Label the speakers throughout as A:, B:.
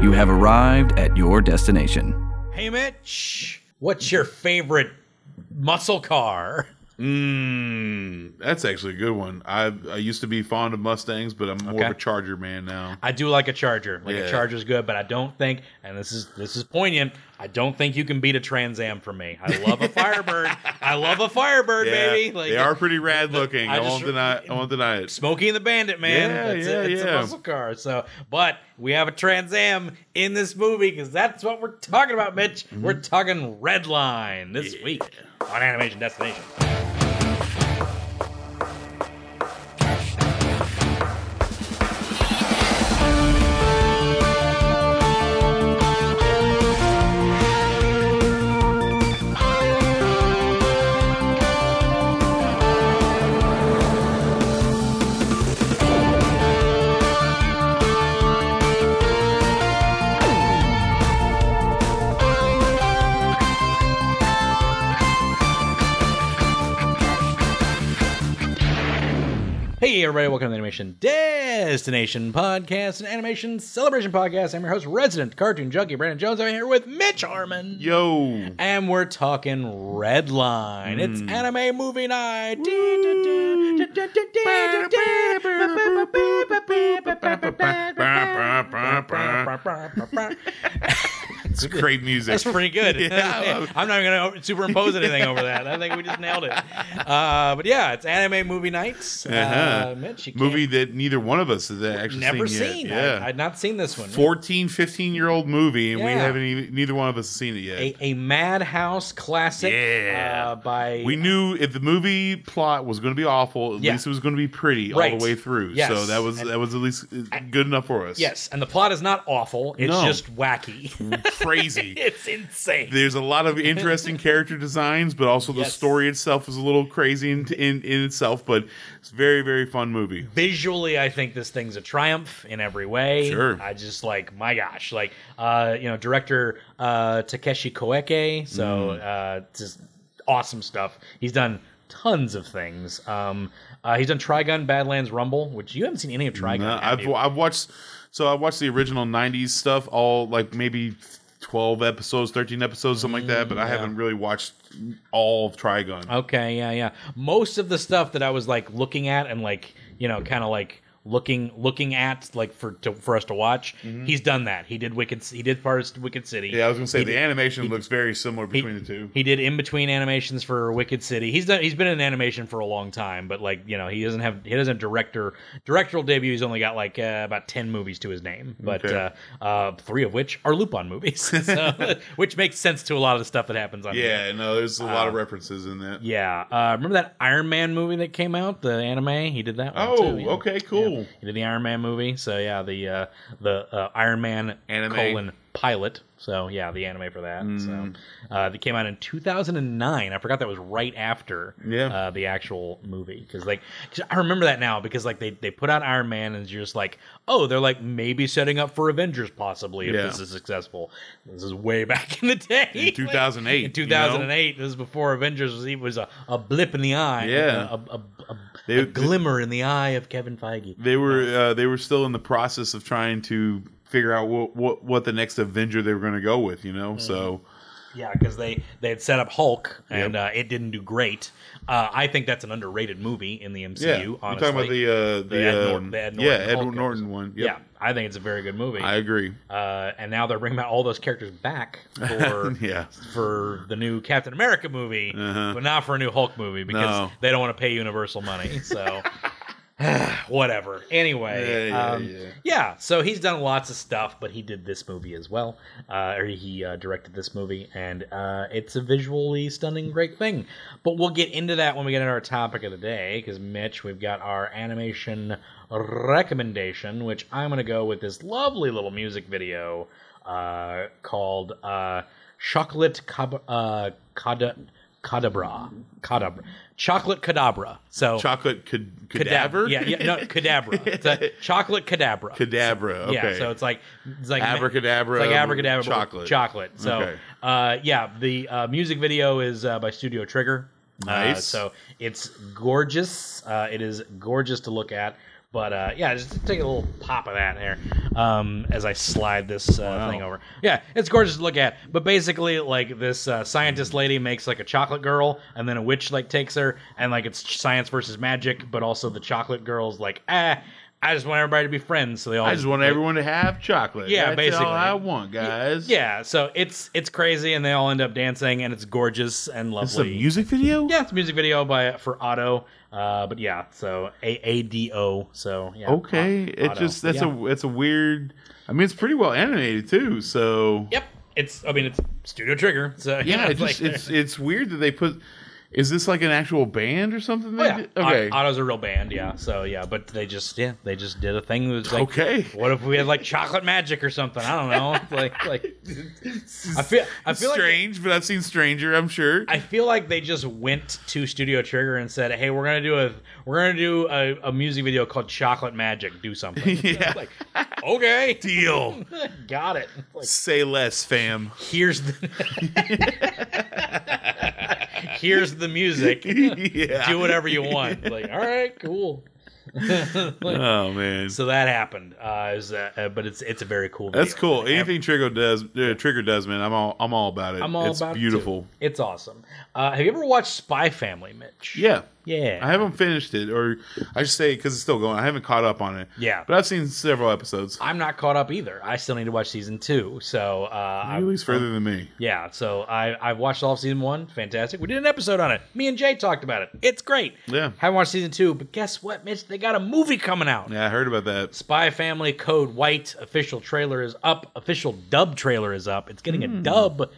A: You have arrived at your destination.
B: Hey, Mitch, what's your favorite muscle car?
C: Mmm, that's actually a good one. I I used to be fond of Mustangs, but I'm more
B: Okay.
C: of a Charger man now.
B: I do like a Charger. Like a Charger's good, but I don't think, and this is this is poignant. I don't think you can beat a Trans Am for me. I love a Firebird. I love a Firebird,
C: Yeah,
B: baby. Like
C: they are pretty rad looking.
B: I
C: I, won't deny. I won't deny it.
B: Smokey and the Bandit, man.
C: Yeah,
B: That's
C: yeah,
B: it. It's a
C: yeah.
B: muscle car. So, but we have a Trans Am in this movie because that's what we're talking about, Mitch.
C: Mm-hmm.
B: We're talking Redline this week on Animation Destination. Hey, everybody, welcome to the Animation Destination Podcast, an animation celebration podcast. I'm your host, resident cartoon junkie Brandon Jones. I'm here with Mitch Harmon.
C: Yo,
B: And we're talking Redline. It's
C: Hmm.
B: anime movie night.
C: it's great music.
B: That's pretty good.
C: Yeah.
B: I'm not going to superimpose anything over that. I think we just nailed it. Uh, but yeah, it's anime movie nights. Uh,
C: Uh-huh.
B: Mitch,
C: Movie that neither one of us has actually
B: never
C: seen,
B: seen.
C: yet.
B: I,
C: Yeah,
B: I'd not seen this one.
C: 14, 15 year old movie, and we haven't even neither one of us has seen it yet.
B: a, a Madhouse classic
C: Yeah.
B: uh, by
C: we knew if the movie plot was going to be awful, at
B: Yeah.
C: least it was going to be pretty all the way through.
B: Yes.
C: So that was
B: And-
C: that was at least good enough for us.
B: Yes, and the plot is not awful. It's
C: No.
B: just wacky.
C: Crazy.
B: it's insane.
C: There's a lot of interesting character designs, but also the
B: Yes.
C: story itself is a little crazy in, in in itself. But it's very very fun movie.
B: Visually, I think this thing's a triumph in every way.
C: Sure.
B: I just like my gosh, like uh, you know, director uh, Takeshi Koike. So
C: Mm.
B: uh, just awesome stuff. He's done tons of things. Um, uh, he's done Trigun, Badlands Rumble, which you haven't seen any of Trigun.
C: No, I've? I've watched so I watched the original '90s stuff, all like maybe 12 episodes, 13 episodes, something like that. But I
B: Mm,
C: haven't really watched all of Trigun.
B: Okay, yeah, yeah. Most of the stuff that I was like looking at and like you know, kind of like looking looking at like for to, for us to watch. He's done that. He did Wicked. He did first Wicked City.
C: Mm-hmm. Yeah, I was gonna say
B: He
C: the
B: did-
C: animation
B: he-
C: looks very similar
B: he-
C: between the two.
B: He did in between animations for Wicked City. He's done. He's been in animation for a long time, but like you know, he doesn't have he doesn't have director directorial debut. He's only got like uh, about ten movies to his name, but
C: Okay.
B: uh, uh, three of which are Lupin movies, so, which makes sense to a lot of the stuff that happens on. here.
C: Yeah, no, there's a lot
B: Uh,
C: of references in that.
B: Yeah, uh, remember that Iron Man movie that came out, the anime? He did that. One
C: Oh,
B: too, yeah.
C: okay, cool.
B: Yeah. He did the Iron Man movie. So yeah, the uh, the uh, Iron Man
C: Anime.
B: colon pilot. So yeah, the anime for that.
C: Mm.
B: So uh, that came out in 2009. I forgot that was right after
C: Yeah.
B: uh, the actual movie because like 'cause I remember that now because like they they put out Iron Man and you're just like oh they're like maybe setting up for Avengers possibly if
C: Yeah.
B: this is successful. This is way back in the day
C: In 2008,
B: in
C: you know?
B: 2008 this is before Avengers was even was a, a blip in the eye
C: Yeah.
B: a, a, a,
C: They-
B: a glimmer in the eye of Kevin Feige.
C: They were uh, they were still in the process of trying to figure out what what, what the next Avenger they were going to go with. You know, so
B: Yeah, because they they had set up Hulk and
C: Yep.
B: uh, it didn't do great. Uh, I think that's an underrated movie in the MCU.
C: yeah, you're talking about the uh, the,
B: Ed
C: um,
B: Norton- the Ed
C: yeah
B: Norton
C: Edward
B: Hulk
C: Norton one. Yep.
B: Yeah, I think it's a very good movie.
C: I agree.
B: uh, and now they're bringing out all those characters back for
C: Yeah.
B: for the new Captain America movie,
C: Uh-huh.
B: but not for a new Hulk movie because
C: No.
B: they don't want to pay Universal money. So whatever. Anyway,
C: Yeah, yeah,
B: um,
C: yeah.
B: yeah, so he's done lots of stuff, but he did this movie as well, uh, or he uh, directed this movie, and uh, it's a visually stunning, great thing. But we'll get into that when we get into our topic of the day, because Mitch, we've got our animation recommendation, which I'm going to go with this lovely little music video uh, called uh, "Chocolate Cab- uh, Cada- Cadabra." Cadabra. Chocolate Cadabra. So
C: Chocolate cad-
B: Cadabra.
C: cadaver.
B: Yeah, yeah, no, Cadabra. It's a chocolate Cadabra.
C: Cadabra. Okay.
B: Yeah, so it's like it's like
C: Abracadabra.
B: It's like abracadabra
C: Chocolate.
B: Chocolate. So,
C: Okay.
B: uh, yeah, the uh, music video is uh, by Studio Trigger. Uh,
C: Nice.
B: so it's gorgeous. Uh, it is gorgeous to look at But uh, yeah, just take a little pop of that there um, as I slide this uh,
C: Wow.
B: thing over. Yeah, it's gorgeous to look at. But basically, like this uh, scientist lady makes like a chocolate girl, and then a witch like takes her, and like it's science versus magic. But also the chocolate girl's like, ah, I just want everybody to be friends. So they all
C: I just want
B: like,
C: everyone to have chocolate.
B: Yeah,
C: That's
B: basically.
C: all I want, guys.
B: Yeah, so it's it's crazy, and they all end up dancing, and it's gorgeous and
C: This is a
B: lovely.
C: music video.
B: Yeah, it's a music video by for Otto. Uh, but yeah, so A A D O. So yeah.
C: Okay,
B: Ot-
C: it just that's
B: Yeah.
C: a it's a weird. I mean, it's pretty well animated too. So
B: Yep. It's I mean it's Studio Trigger. So
C: yeah,
B: know,
C: it just
B: like-
C: it's it's weird that they put. Is this like an actual band or something?
B: Oh, yeah.
C: Okay.
B: Otto's a real band, yeah. So yeah, but they just yeah, they just did a thing that was like
C: Okay.
B: What if we had like chocolate magic or something? I don't know. like like I feel I feel like
C: strange, but I've seen Stranger. I'm sure.
B: I feel like they just went to Studio Trigger and said, "Hey, we're gonna do a we're gonna do a, a music video called Chocolate Magic. Do something."
C: Yeah.
B: like okay,
C: Deal.
B: got it. Like,
C: Say less, fam.
B: here's the here's the music.
C: yeah.
B: Do whatever you want. Like, all right, cool.
C: Oh man,
B: So that happened. Uh, it was, uh, but it's it's a very cool. Video.
C: that's cool. Anything Trigger does, uh, Trigger does, man. I'm all I'm all about it.
B: I'm all
C: it's
B: about it,
C: beautiful.
B: It's awesome. Uh, have you ever watched Spy Family, Mitch?
C: Yeah.
B: Yeah.
C: I haven't finished it, or I should say because it's still going. I haven't caught up on it.
B: Yeah.
C: but I've seen several episodes.
B: I'm not caught up either. I still need to watch season two. So uh,
C: At least further than me.
B: Yeah, so I I've watched all of season one. Fantastic. We did an episode on it. Me and Jay talked about it. It's great.
C: Yeah.
B: Haven't watched season two, but guess what, Mitch? They got a movie coming out.
C: Yeah, I heard about that.
B: Spy Family Code White official trailer is up. Official dub trailer is up. It's getting
C: Hmm.
B: a dub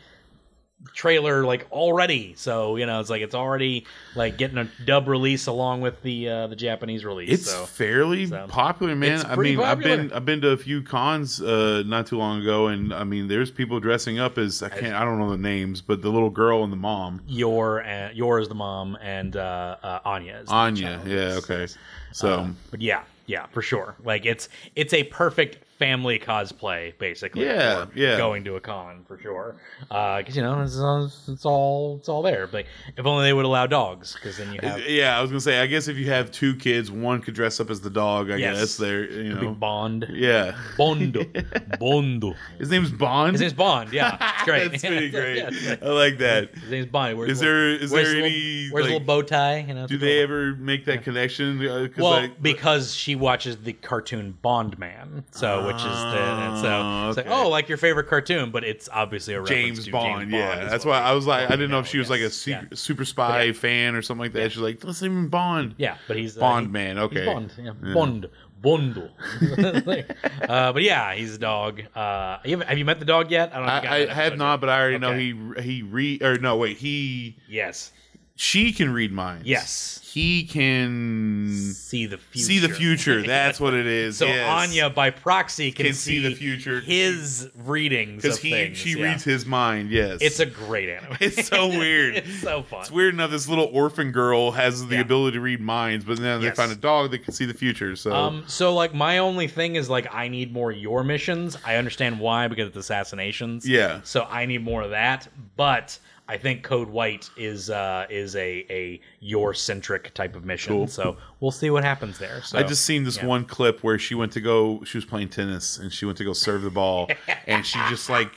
B: trailer like already. So you know, it's like it's already like getting a dub release along with the uh, the Japanese release.
C: It's
B: so
C: fairly
B: so-
C: popular, man. I mean, I've been I've been to a few cons uh, not too long ago, and I mean, there's people dressing up as I can't I don't know the names, but the little girl and the mom,
B: Yor and Yor is the mom and uh, uh, Anya
C: Anya. Yeah, okay. So
B: Um, but yeah, yeah, for sure. Like it's it's a perfect family cosplay, basically.
C: Yeah, yeah.
B: Going to a con for sure, uh, because you know it's, all- it's all it's all there. But if only they would allow dogs, because then you uh, have
C: yeah, I was gonna say, I guess if you have two kids, one could dress up as the dog. I
B: Yes.
C: guess there, you know.
B: Bond.
C: Yeah,
B: Bondo, Bondo.
C: his name's Bond.
B: His name's Bond. Yeah, it's great.
C: That's pretty great.
B: Yeah.
C: I like that.
B: His name's Bond. He wears
C: Is
B: little-
C: there is
B: wears
C: there
B: a little-
C: any
B: wears
C: like,
B: little bow tie? You know.
C: do they
B: little-
C: ever make that connection? Uh,
B: Well,
C: like,
B: because she watches the cartoon Bond Man, so ah. Which is the and so it's like
C: okay.
B: oh, like your favorite cartoon, but it's obviously a reference
C: James
B: to
C: Bond,
B: James
C: yeah.
B: Bond
C: That's why I was like, I didn't know if she was like a
B: yes, yeah.
C: super spy
B: yeah.
C: fan or something like that. She's like, name him Bond.
B: Yeah, but he's uh,
C: Bond
B: he-
C: man,
B: he's
C: okay.
B: Bond, yeah. Bond, Bondo. uh, but yeah, he's a dog. Uh, you have, have you met the dog yet? I don't. know if you got
C: I, I
B: that
C: have not, but I already know
B: Okay.
C: he he read or no wait he
B: Yes,
C: she can read minds.
B: Yes.
C: he can
B: see the future.
C: see the future. That's what it is.
B: So
C: yes.
B: Anya, by proxy, can,
C: Can see the future.
B: His readings
C: because he
B: things.
C: she
B: yeah.
C: reads his mind. Yes,
B: It's a great anime.
C: It's so weird.
B: it's so fun.
C: It's weird enough. This little orphan girl has the
B: Yeah.
C: ability to read minds, but then
B: Yes.
C: they find a dog that can see the future. So
B: Um, so like my only thing is like I need more Yor missions. I understand why because it's assassinations.
C: Yeah.
B: So I need more of that. But I think Code White is uh is a a Yor centric type of mission.
C: Cool.
B: So we'll see what happens there. So
C: I just seen this
B: yeah.
C: one clip where she went to go. She was playing tennis and she went to go serve the ball, and she just like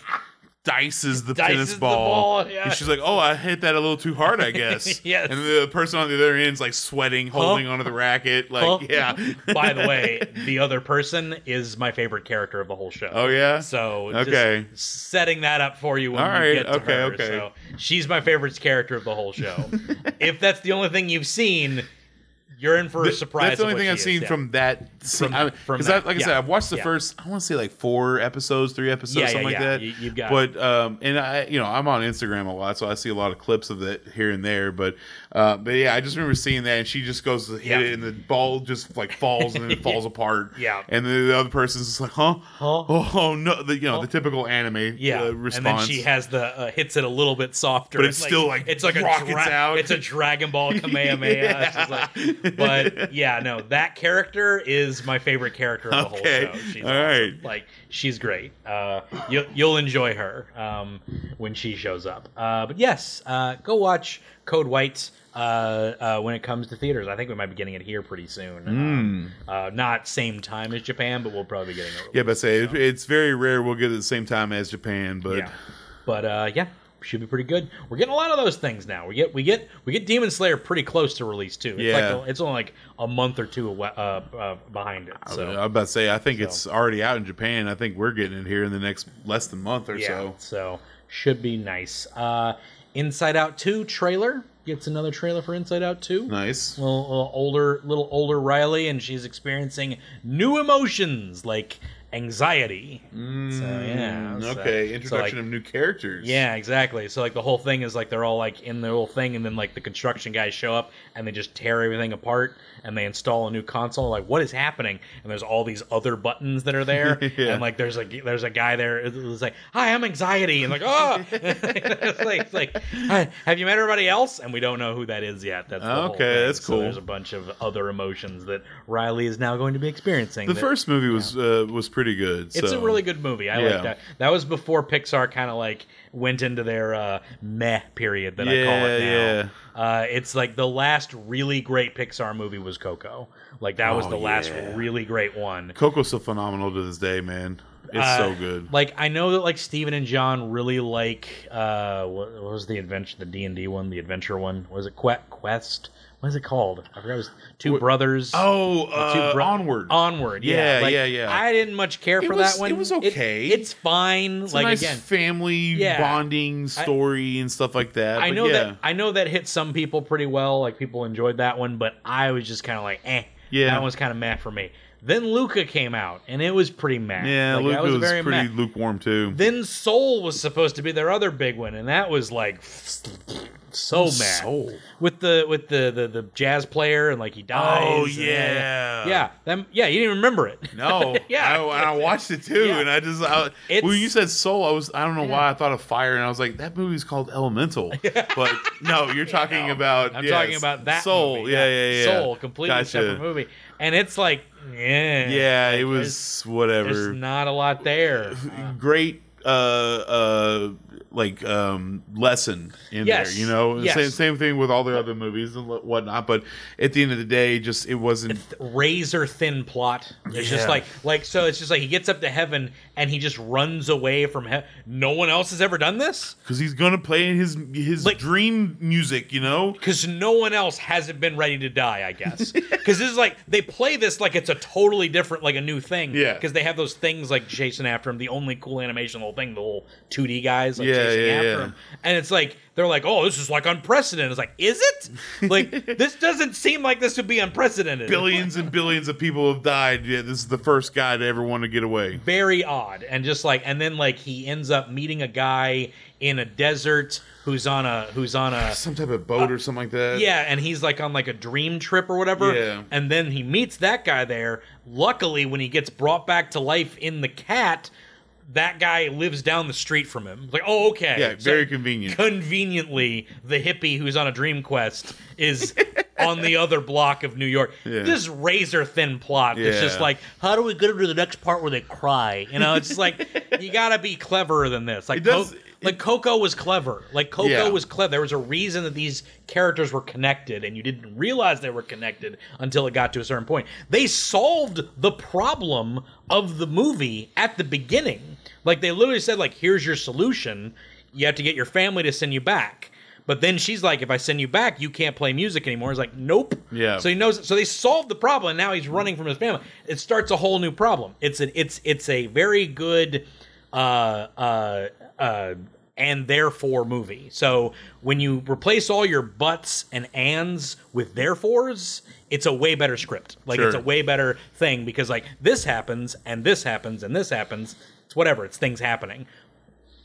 C: dices the
B: Dices
C: tennis
B: the
C: ball.
B: ball, yeah.
C: And she's like, "Oh, I hit that a little too hard, I guess."
B: Yes.
C: And the person on the other end is like sweating, holding onto the racket. Like,
B: Huh?
C: yeah.
B: By the way, the other person is my favorite character of the whole show.
C: Oh yeah.
B: So
C: Okay.
B: just setting that up for you when
C: All
B: you get to
C: okay,
B: her.
C: okay.
B: So she's my favorite character of the whole show. if that's the only thing you've seen, you're in for a surprise.
C: That's the only thing I've
B: is,
C: seen
B: yeah.
C: from that.
B: From- from
C: Because,
B: that,
C: like I
B: yeah.
C: said, I've watched the
B: Yeah.
C: first. I want to say like four episodes, three episodes, something like that.
B: You- you've got
C: But um, and I, you know, I'm on Instagram a lot, so I see a lot of clips of it here and there. But, uh, but yeah, I just remember seeing that, and she just goes to hit
B: Yeah.
C: it, and the ball just like falls and then it falls apart.
B: Yeah.
C: And then the other person's just like, huh?
B: Huh?
C: Oh no! The, you know, the typical anime
B: Yeah,
C: uh,
B: and then she has the uh, hits it a little bit softer,
C: But
B: It's
C: it's still, like,
B: it's like a dra-
C: out.
B: It's a Dragon Ball Kamehameha.
C: Yeah.
B: Like- but yeah, no, that character is my favorite character of the
C: Okay.
B: whole show. She's
C: All
B: awesome.
C: right.
B: like she's great. Uh, you'll you'll enjoy her um, when she shows up. Uh, but yes, uh, go watch Code White. Uh, uh, when it comes to theaters. I think we might be getting it here pretty soon. Um, uh, not same time as Japan, but we'll probably be getting it.
C: Yeah, but say it, it's very rare we'll get it at the same time as Japan, but
B: yeah. But uh, yeah, should be pretty good. We're getting a lot of those things now. We get we get we get Demon Slayer pretty close to release too. It's
C: Yeah.
B: like it's only like a month or two awa- uh, uh, behind it.
C: So I
B: So
C: was about to say I think it's already out in Japan. I think we're getting it here in the next less than month or
B: yeah,
C: so.
B: so should be nice. Uh, Inside Out Two trailer gets another trailer for Inside Out Two.
C: Nice.
B: little, little uh, older little older Riley and she's experiencing new emotions like anxiety. so yeah. so-
C: Mm, Okay,
B: so,
C: introduction
B: like,
C: of new characters.
B: Yeah, exactly. So like the whole thing is like they're all like in the little thing, and then like the construction guys show up and they just tear everything apart and they install a new console. Like what is happening? And there's all these other buttons that are there,
C: Yeah.
B: and like there's like there's a guy there who's like, "Hi, I'm anxiety," and like, "Oh," it's like, it's like "Hi, have you met everybody else? And we don't know who that is yet. That's the whole
C: Okay, that's
B: So
C: cool.
B: there's a bunch of other emotions that Riley is now going to be experiencing.
C: The
B: that-
C: first movie was uh, was pretty good.
B: it's
C: so-
B: a really good movie. I
C: Yeah.
B: like that. That was before Pixar kind of like went into their uh, meh period that I call it now.
C: yeah.
B: Uh, it's like the last really great Pixar movie was Coco. Like that was
C: Oh,
B: the last
C: yeah.
B: really great one.
C: Coco's so phenomenal to this day, man. It's
B: Uh,
C: so good.
B: Like I know that like Steven and John really like uh, what, what was the adventure, the D and D one, the adventure one? Was it Que- Quest? What is it called? I forgot. It was two
C: What-
B: brothers.
C: Oh,
B: Two
C: uh,
B: bro-
C: onward.
B: Onward, yeah,
C: Yeah,
B: Like,
C: yeah, yeah.
B: I didn't much care
C: It
B: for
C: was-
B: that one.
C: it was
B: It-
C: okay.
B: it's fine.
C: it's
B: like
C: a nice
B: again,
C: family
B: Yeah.
C: bonding story and stuff like that.
B: I
C: but
B: know
C: yeah.
B: that I know that hit some people pretty well. Like people enjoyed that one, but I was just kind of like, eh.
C: Yeah.
B: that was kind of meh for me. Then Luca came out, and it was pretty meh.
C: Yeah,
B: like,
C: Luca
B: that
C: was,
B: was, very
C: pretty
B: meh.
C: lukewarm too.
B: Then Soul was supposed to be their other big one, and that was like so meh.
C: Soul?
B: with the with the, the the jazz player and like he oh, dies.
C: Oh,
B: and-
C: yeah.
B: yeah. Them, yeah. You didn't even remember it.
C: No,
B: Yeah.
C: I, I watched it too,
B: Yeah.
C: and I just I,
B: It's-
C: when you said Soul, I was I don't know why I thought of fire, and I was like, that movie's called Elemental, but no, you're talking about
B: I'm
C: yes,
B: talking about that
C: Soul,
B: movie.
C: yeah, yeah, yeah,
B: Soul, completely
C: Gotcha.
B: separate movie, and it's like, yeah,
C: Yeah,
B: like,
C: it was whatever.
B: There's not a lot there.
C: Great, uh, uh, like um, lesson in
B: Yes,
C: there. You know,
B: yes.
C: same same thing with all the other movies and whatnot. But at the end of the day, just it wasn't.
B: razor thin plot. It's just like like so. It's just like he gets up to heaven and he just runs away from heaven. No one else has ever done this
C: Because he's gonna play his his
B: Like-
C: dream music, you know.
B: because no one else hasn't been ready to die. I guess because this is like they play this like it's a totally different like a new thing.
C: Yeah.
B: because they have those things like chasing after him. The only cool animation, the whole thing, the whole 2D guys like
C: Yeah,
B: chasing
C: yeah,
B: after
C: yeah.
B: him, and it's like they're like, oh, this is like unprecedented. It's like, is it? Like this doesn't seem like this would be unprecedented.
C: Billions and billions of people have died. Yeah, this is the first guy to ever want to get away.
B: very odd and just like and then like he ends up meeting a guy in a desert who's on a who's on a
C: Some type of boat or something like that.
B: yeah and he's like on like a dream trip or whatever
C: Yeah.
B: and then he meets that guy there luckily when he gets brought back to life in the cat that guy lives down the street from him like oh okay
C: Yeah,
B: So
C: very convenient.
B: conveniently the hippie who's on a dream quest is on the other block of New York.
C: Yeah.
B: This razor thin plot. It's just like, how do we get to the next part where they cry? You know, it's like you gotta be cleverer than this. Like,
C: It does-
B: Co- like Coco was clever. Like Coco
C: Yeah.
B: was clever. There was a reason that these characters were connected, and you didn't realize they were connected until it got to a certain point. They solved the problem of the movie at the beginning. Like they literally said, like, here's your solution. You have to get your family to send you back. But then she's like, if I send you back, you can't play music anymore. He's like, nope.
C: Yeah.
B: So he knows. So they solved the problem, and now he's running from his family. It starts a whole new problem. It's an it's it's a very good, uh, uh, uh, and therefore movie. So when you replace all your buts and ands with therefores, it's a way better script. Like it's a way better thing because like this happens and this happens and this happens. It's whatever. It's things happening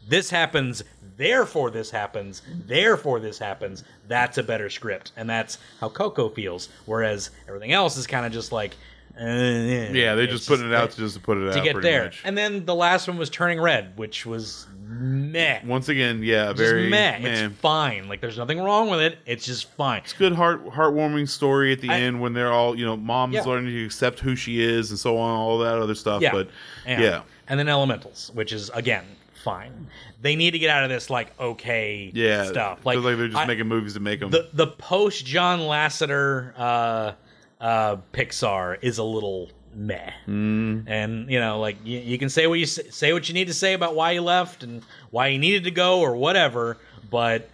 B: this happens, therefore this happens, therefore this happens. That's a better script, and that's how Coco feels. Whereas everything else is kind of just like, Uh, yeah,
C: they're just putting it out to just to put it
B: to
C: out.
B: get
C: pretty
B: there.
C: much.
B: And then the last one was Turning Red, which was meh.
C: Once again, yeah,
B: Just
C: very
B: meh.
C: man.
B: It's fine. Like there's nothing wrong with it. It's just fine.
C: It's a good heart heartwarming story at the
B: I-
C: end when they're all you know mom's
B: Yeah.
C: learning to accept who she is and so on all that other stuff
B: Yeah.
C: but
B: And,
C: yeah
B: And then Elementals, which is again fine. They need to get out of this like okay
C: yeah
B: stuff.
C: like,
B: Like,
C: like they're just
B: I-
C: making movies to make them
B: the the post John Lasseter uh, uh, Pixar is a little meh.
C: Mm.
B: And you know, like you, you can say what you say what you need to say about why you left and why you needed to go or whatever, but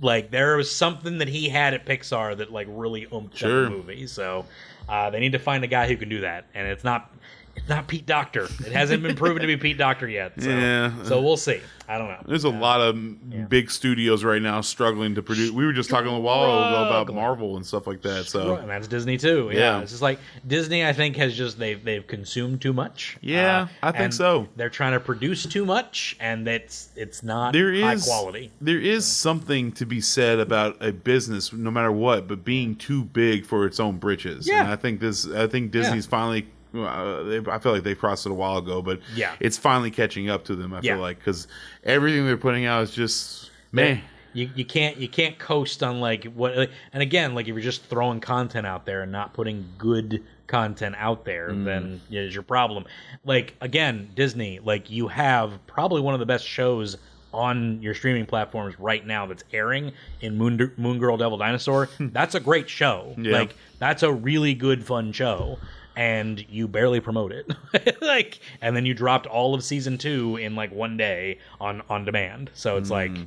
B: like there was something that he had at Pixar that like really oomped
C: Sure.
B: the movie. So uh, they need to find a guy who can do that, and it's not. It's not Pete Docter. It hasn't been proven to be Pete Docter yet. So,
C: Yeah.
B: so we'll see. I don't know.
C: there's a lot of big studios right now struggling to produce we were just talking a while ago about marvel and stuff like that so
B: and that's Disney too. Yeah.
C: Yeah.
B: it's just like Disney. I think has just they've they've consumed too much.
C: Yeah, I think so.
B: They're trying to produce too much, and it's it's not
C: there
B: high
C: is
B: quality.
C: there is something to be said about a business no matter what but being too big for its own britches
B: Yeah.
C: and i think this i think disney's finally uh, they, I feel like they crossed it a while ago, but
B: Yeah.
C: it's finally catching up to them. I
B: Yeah.
C: feel like because everything they're putting out is just man.
B: You, you can't you can't coast on like what and again like if you're just throwing content out there and not putting good content out there
C: Mm.
B: then is your problem like again disney like you have probably one of the best shows on your streaming platforms right now that's airing in moon, moon girl devil dinosaur that's a great show
C: Yeah.
B: like that's a really good fun show and you barely promote it. Like and then you dropped all of season two in like one day on on demand. So it's like hmm.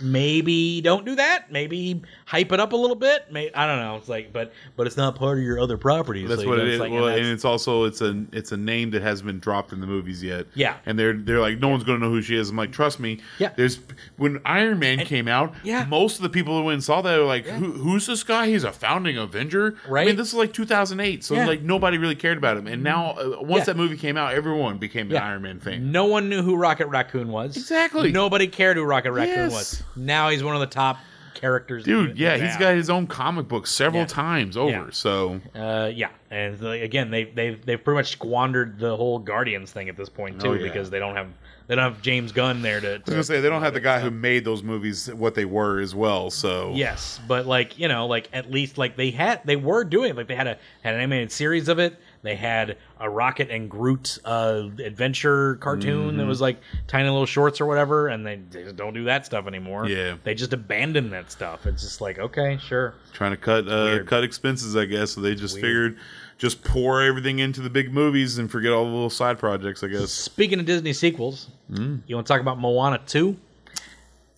B: Maybe don't do that. Maybe hype it up a little bit. May I don't know. It's like, but but it's not part of your other properties.
C: That's
B: So,
C: what it
B: it's like,
C: well,
B: and
C: and it's also it's a it's a name that hasn't been dropped in the movies yet.
B: Yeah.
C: and they're they're like no one's gonna know who she is. I'm like, trust me.
B: Yeah.
C: There's when Iron Man came out.
B: Yeah.
C: most of the people who went and saw that were like, Who, who's this guy? He's a founding Avenger.
B: Right.
C: I mean, this is like 2008, so
B: Yeah.
C: like nobody really cared about him. And now uh, once
B: Yeah.
C: that movie came out, everyone became an Iron Man fan.
B: no one knew who Rocket Raccoon was.
C: Exactly.
B: Nobody cared who Rocket Raccoon
C: Yes.
B: was. Now he's one of the top characters.
C: Dude, yeah, he's got his own comic book several
B: Yeah.
C: times over.
B: Yeah.
C: So
B: Uh, yeah, and like, again, they they've they've pretty much squandered the whole Guardians thing at this point too,
C: Oh, yeah.
B: because they don't have they don't have James Gunn there to.
C: I was gonna say they don't have the guy who made those movies what they were as well. So
B: Yes, but like you know, like at least like they had they were doing it. like they had a had an animated series of it. They had a Rocket and Groot uh, adventure cartoon
C: Mm-hmm.
B: that was like tiny little shorts or whatever, and they, they just don't do that stuff anymore.
C: Yeah.
B: they just abandoned that stuff. It's just like okay, sure.
C: trying to cut uh, cut expenses, I guess. So they just
B: Weird.
C: figured just pour everything into the big movies and forget all the little side projects. I guess.
B: Speaking of Disney sequels,
C: Mm.
B: you want to talk about Moana two?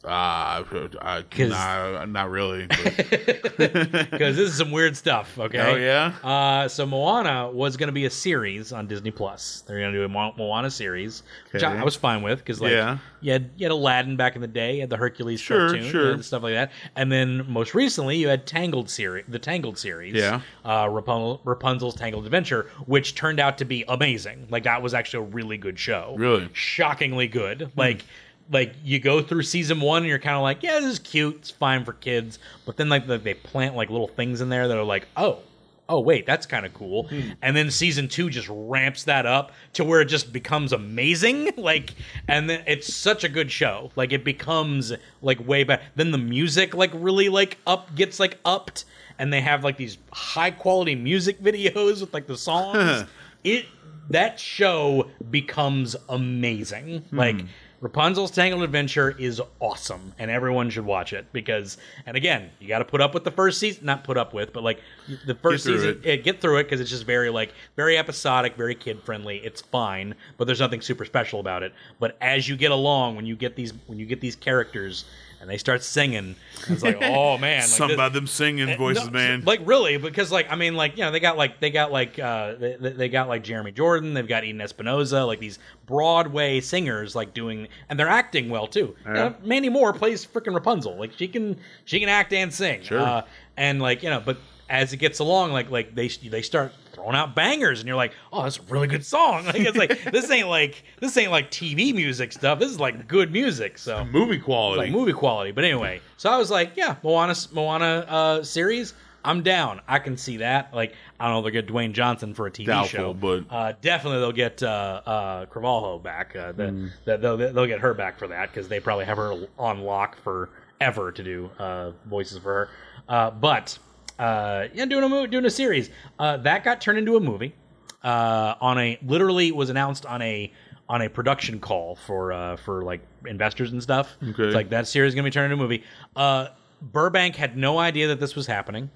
C: Ah, uh,
B: 'Cause-
C: nah, not really.
B: Because this is some weird stuff. Okay.
C: oh yeah.
B: Uh, so Moana was going to be a series on Disney Plus. They're going to do a Mo- Moana series, which I,
C: Okay.
B: I was fine with because like
C: Yeah.
B: you had you had Aladdin back in the day, you had the Hercules
C: Sure,
B: cartoon,
C: sure.
B: and stuff like that, and then most recently you had Tangled series, the Tangled series,
C: Yeah.
B: uh, Rapun- Rapunzel's Tangled Adventure, which turned out to be amazing. Like that was actually a really good show,
C: Really?
B: Shockingly good. Like. Like you go through season one and you're kind of like, yeah, this is cute, it's fine for kids. But then like they plant like little things in there that are like, oh, oh wait that's kind of cool.
C: Hmm.
B: and then season two just ramps that up to where it just becomes amazing. Like and then it's such a good show. Like it becomes like way better. then the music like really like up gets like upped. And they have like these high quality music videos with like the songs. It that show becomes amazing. Like Rapunzel's Tangled Adventure is awesome, and everyone should watch it because, and again, you got to put up with the first season. Not put up with, but like the first
C: through
B: season,
C: it.
B: eh, get through it because it's just very like very episodic, very kid friendly. It's fine, but there's nothing super special about it. But as you get along, when you get these when you get these characters and they start singing, it's like, oh man, like
C: Something
B: this-
C: about them singing voices,
B: no,
C: man.
B: Like really, because like I mean, like you know, they got like they got like uh they, they got like Jeremy Jordan, they've got Eden Espinosa, like these Broadway singers, like doing, and they're acting well too. You know, Mandy Moore plays freaking Rapunzel, like she can she can act and sing.
C: Sure.
B: Uh, and like you know, but as it gets along, like like they they start throwing out bangers, and you're like, oh, that's a really good song. Like it's like this ain't like this ain't like TV music stuff. This is like good music. So
C: Movie quality.
B: like movie quality. But anyway, so I was like, yeah, Moana Moana uh, series. I'm down. I can see that. Like I don't know, they'll get Dwayne Johnson for a TV
C: Doubtful,
B: show,
C: but-
B: uh, definitely they'll get uh, uh, Cravalho back. Uh, the,
C: Hmm.
B: the, they'll, they'll get her back for that because they probably have her on lock forever to do uh, voices for her. Uh, but uh, yeah, doing a movie, doing a series uh, that got turned into a movie uh, on a literally was announced on a on a production call for uh, for like investors and stuff.
C: Okay.
B: It's like that series is gonna be turned into a movie. Uh, Burbank had no idea that this was happening.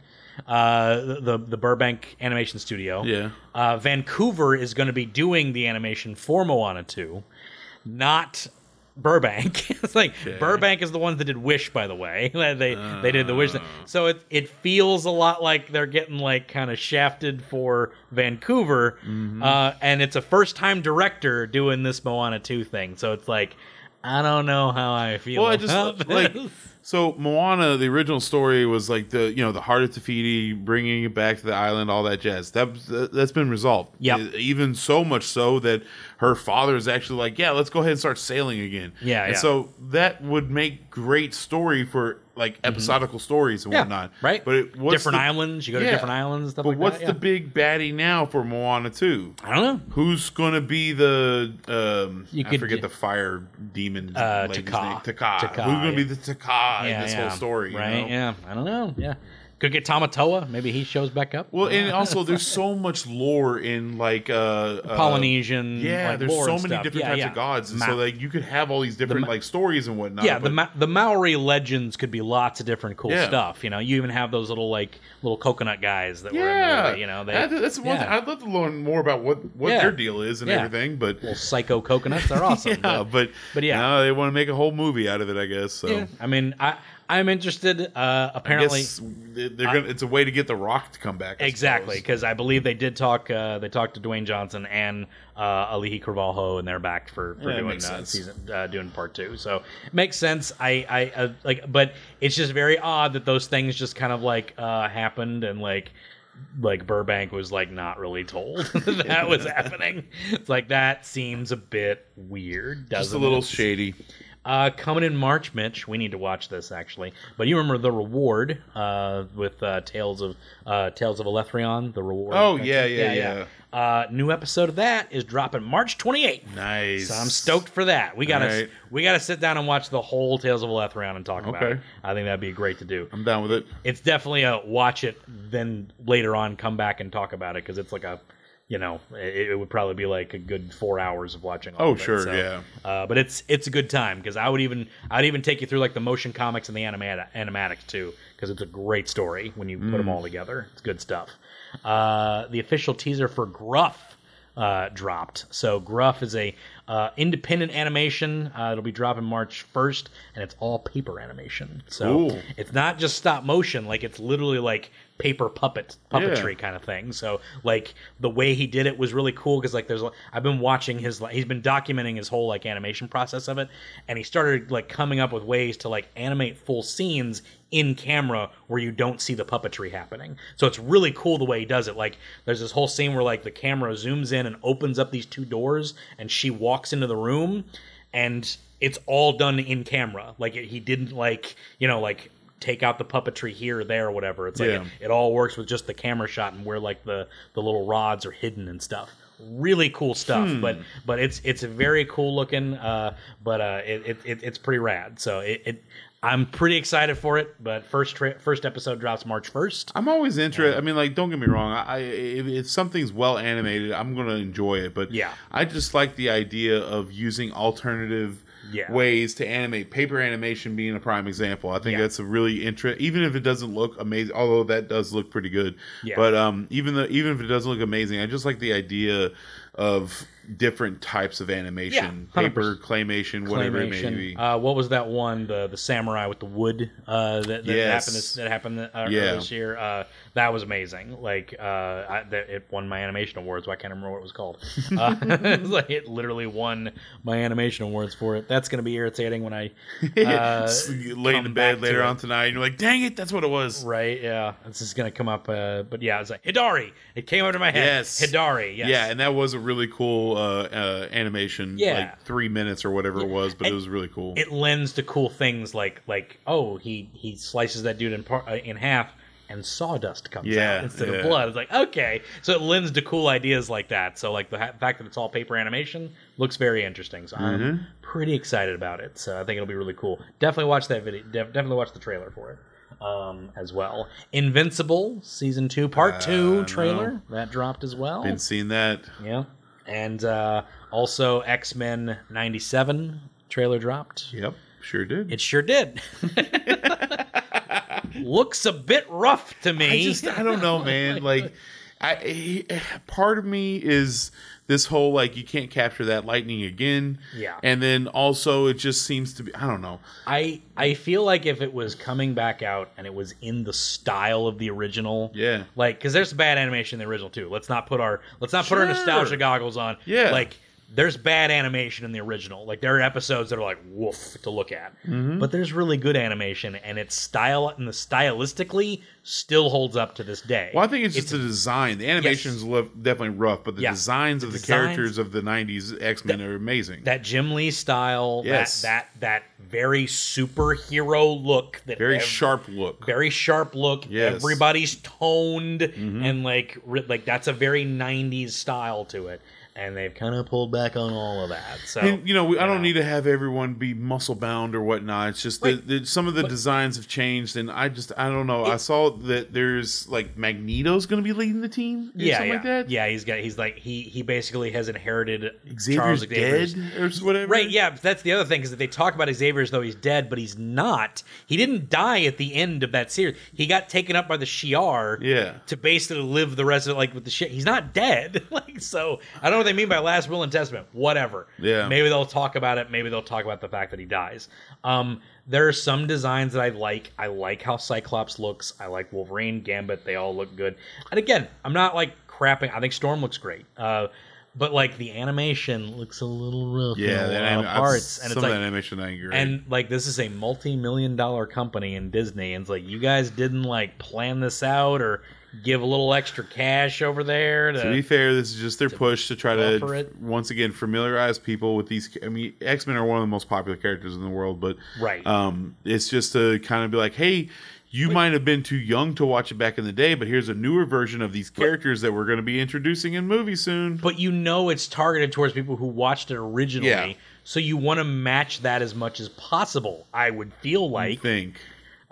B: Uh, the, the the Burbank Animation Studio.
C: Yeah.
B: Uh, Vancouver is going to be doing the animation for Moana 2, not Burbank. it's like Burbank is the ones that did Wish, by the way. they they did the Wish. thing. So it it feels a lot like they're getting like kind of shafted for Vancouver,
C: Mm-hmm.
B: uh, and it's a first time director doing this Moana 2 thing. So it's like I don't know how I feel.
C: Well, I just
B: about
C: like so Moana. The original story was like the you know the heart of Te Fiti, bringing it back to the island, all that jazz. That that's been resolved.
B: Yeah,
C: even so much so that her father is actually like, yeah, let's go ahead and start sailing again.
B: Yeah,
C: and
B: yeah.
C: so that would make great story for like episodical stories and
B: Yeah,
C: whatnot.
B: right?
C: But it,
B: different
C: the,
B: islands. You go to different islands and stuff
C: But
B: like
C: what's
B: that.
C: the
B: yeah.
C: big baddie now for Moana two?
B: I don't know.
C: Who's gonna be the um
B: You
C: I
B: could
C: forget the fire demon
B: Uh, Te
C: Kā. Taka. Who's gonna be the Te Kā in this whole story? you
B: right?
C: know?
B: Yeah, I don't know. Yeah, could get Tamatoa. Maybe he shows back up.
C: Well, and also there's so much lore in like uh, uh
B: Polynesian.
C: Yeah,
B: like,
C: there's so many
B: stuff.
C: different
B: Yeah,
C: types
B: yeah.
C: of gods, and
B: Ma-
C: so like you could have all these different
B: Ma-
C: like stories and whatnot.
B: yeah, the Ma- the Maori legends could be lots of different cool
C: Yeah.
B: stuff. You know, you even have those little like little coconut guys that were in
C: yeah.
B: You know, they,
C: That- that's the one
B: yeah.
C: thing I'd love to learn more about what what
B: Yeah.
C: their deal is and
B: Yeah.
C: everything. But
B: little psycho coconuts. They're awesome.
C: yeah, but
B: but yeah.
C: now they want to make a whole movie out of it. I guess so.
B: yeah. I mean, I I'm interested. Uh,
C: I
B: apparently,
C: they're gonna. it's a way to get the Rock to come back. I
B: Exactly, because I believe they did talk. Uh, they talked to Dwayne Johnson and uh, Auli'i Cravalho, and they're back for, for
C: Yeah, that
B: doing uh, season, uh, doing part two. So it makes sense. I, I uh, like, but it's just very odd that those things just kind of like uh, happened and like. Like Burbank was like not really told that, that was happening. It's like that seems a bit weird. Doesn't
C: Just a little
B: it?
C: shady.
B: Uh, coming in March, Mitch. We need to watch this actually. But you remember the reward uh, with uh, Tales of uh, Tales of Alethrion, the reward.
C: Oh, yeah, yeah, yeah.
B: Uh, new episode of that is dropping March 28th.
C: Nice.
B: So I'm stoked for that. We gotta
C: Alright.
B: we gotta sit down and watch the whole Tales of Alethrion and talk about it. I think that'd be great to do.
C: I'm down with it.
B: It's definitely a watch it, then later on come back and talk about it because it's like a, you know, it, it would probably be like a good four hours of watching. All
C: Oh,
B: of it,
C: sure,
B: so,
C: yeah.
B: Uh, but it's it's a good time because I would even I'd even take you through like the motion comics and the animat- animatics too because it's a great story when you put them
C: Mm.
B: all together. It's good stuff. Uh, the official teaser for Gruff uh, dropped. So Gruff is a uh, independent animation. Uh, it'll be dropping March first, and it's all paper animation. So
C: Cool.
B: it's not just stop motion; like it's literally like paper puppet puppetry
C: Yeah.
B: kind of thing. So like the way he did it was really cool because like there's I've been watching his like he's been documenting his whole like animation process of it, and he started like coming up with ways to like animate full scenes in camera where you don't see the puppetry happening. So it's really cool the way he does it. Like there's this whole scene where like the camera zooms in and opens up these two doors and she walks into the room and it's all done in camera. Like he didn't like, you know, like take out the puppetry here or there or whatever. It's like
C: Yeah.
B: it, it all works with just the camera shot and where like the the little rods are hidden and stuff. Really cool stuff,
C: Hmm.
B: but but it's it's very cool looking. Uh, but uh, it, it, it it's pretty rad. So it, it I'm pretty excited for it. But first tra- first episode drops March first.
C: I'm always interested. I mean, like, don't get me wrong. I, I if, if something's well animated, I'm gonna enjoy it. But
B: Yeah.
C: I just like the idea of using alternative
B: Yeah.
C: ways to animate. Paper animation being a prime example. I think
B: Yeah.
C: that's a really interesting. Even if it doesn't look amazing, although that does look pretty good.
B: Yeah.
C: But um, even though even if it doesn't look amazing, I just like the idea of different types of animation,
B: Yeah,
C: paper, claymation, whatever it may be.
B: Uh, what was that one? The the samurai with the wood uh, that, that
C: Yes.
B: happened this, that happened uh,
C: Yeah.
B: this year. Uh, that was amazing. Like uh, I, that, it won my animation awards. I can't remember what it was called. Uh, it, was like, it literally won my animation awards for it. That's going to be irritating when I uh,
C: lay in the bed later
B: it.
C: on tonight, and you're like, "Dang it, that's what it was."
B: Right? Yeah, this is going to come up. Uh, but yeah, it's like Hidari. It came up to my head.
C: Yes.
B: Hidari. Yes.
C: Yeah, and that was a really cool uh, uh, animation.
B: Yeah.
C: like three minutes or whatever it was, but it was really cool.
B: it lends to cool things like like oh he he slices that dude in par- uh, in half and sawdust comes
C: Yeah,
B: out instead
C: yeah.
B: of blood. It's like okay, so it lends to cool ideas like that. So like the ha- fact that it's all paper animation looks very interesting. So
C: Mm-hmm.
B: I'm pretty excited about it. So I think it'll be really cool. Definitely watch that video. Def- definitely watch the trailer for it. Um, as well, Invincible season two, part two
C: Uh,
B: trailer that dropped as well.
C: Been seeing that.
B: Yeah. And uh, also X Men 97 trailer dropped.
C: Yep, sure did.
B: It sure did. Looks a bit rough to me.
C: I just I don't know, man. Like, I part of me is this whole like you can't capture that lightning again.
B: Yeah.
C: And then also it just seems to be I don't know.
B: I I feel like if it was coming back out and it was in the style of the original,
C: Yeah.
B: like because there's bad animation in the original too. Let's not put our let's not put our nostalgia goggles on.
C: Yeah.
B: like there's bad animation in the original. Like there are episodes that are like woof to look at,
C: Mm-hmm.
B: but there's really good animation and its style and the stylistically still holds up to this day.
C: Well, I think it's just the design. The animation's lo- definitely rough, but the
B: Yeah.
C: designs of
B: The
C: the,
B: designs-
C: characters of the '90s X Men are amazing.
B: that Jim Lee style,
C: Yes.
B: that that that very superhero look, that
C: Very
B: ev-
C: sharp look.
B: very sharp look.
C: Yes.
B: Everybody's toned
C: Mm-hmm.
B: and like like that's a very '90s style to it, and they've kind of pulled back on all of that. So
C: and you know, we, I don't
B: know.
C: need to have everyone be muscle bound or whatnot. It's just
B: Right.
C: that, that some of the
B: But-
C: designs have changed, and I just I don't know. I saw that there's like Magneto's going to be leading the team, or
B: yeah,
C: something
B: yeah,
C: like that.
B: yeah. He's got he's like he he basically has inherited
C: Xavier's
B: Charles
C: dead or whatever.
B: Right, yeah, but that's the other thing because they talk about Xavier as though he's dead, but he's not. He didn't die at the end of that series. He got taken up by the Shi'ar
C: Yeah.
B: to basically live the rest of like with the shit. He's not dead. like so, I don't know what they mean by last will and testament. Whatever.
C: Yeah.
B: Maybe they'll talk about it. Maybe they'll talk about the fact that he dies. Um, there are some designs that I like. I like how Cyclops looks. I like Wolverine, Gambit. They all look good. And again, I'm not like crapping. I think Storm looks great. Uh, but like the animation looks a little rough.
C: Yeah,
B: lot
C: anim-
B: parts, and
C: some
B: it's like
C: animation I agree.
B: and like this is a multi-million dollar company in Disney, and it's like you guys didn't like plan this out or give a little extra cash over there to,
C: to be fair, this is just their push to try to
B: it.
C: once again familiarize people with these. I mean, X Men are one of the most popular characters in the world, but
B: Right.
C: um, it's just to kind of be like, hey. You might have been too young to watch it back in the day, but here's a newer version of these characters that we're going to be introducing in movies soon.
B: but you know it's targeted towards people who watched it originally.
C: Yeah.
B: So you want to match that as much as possible. I would feel like,
C: think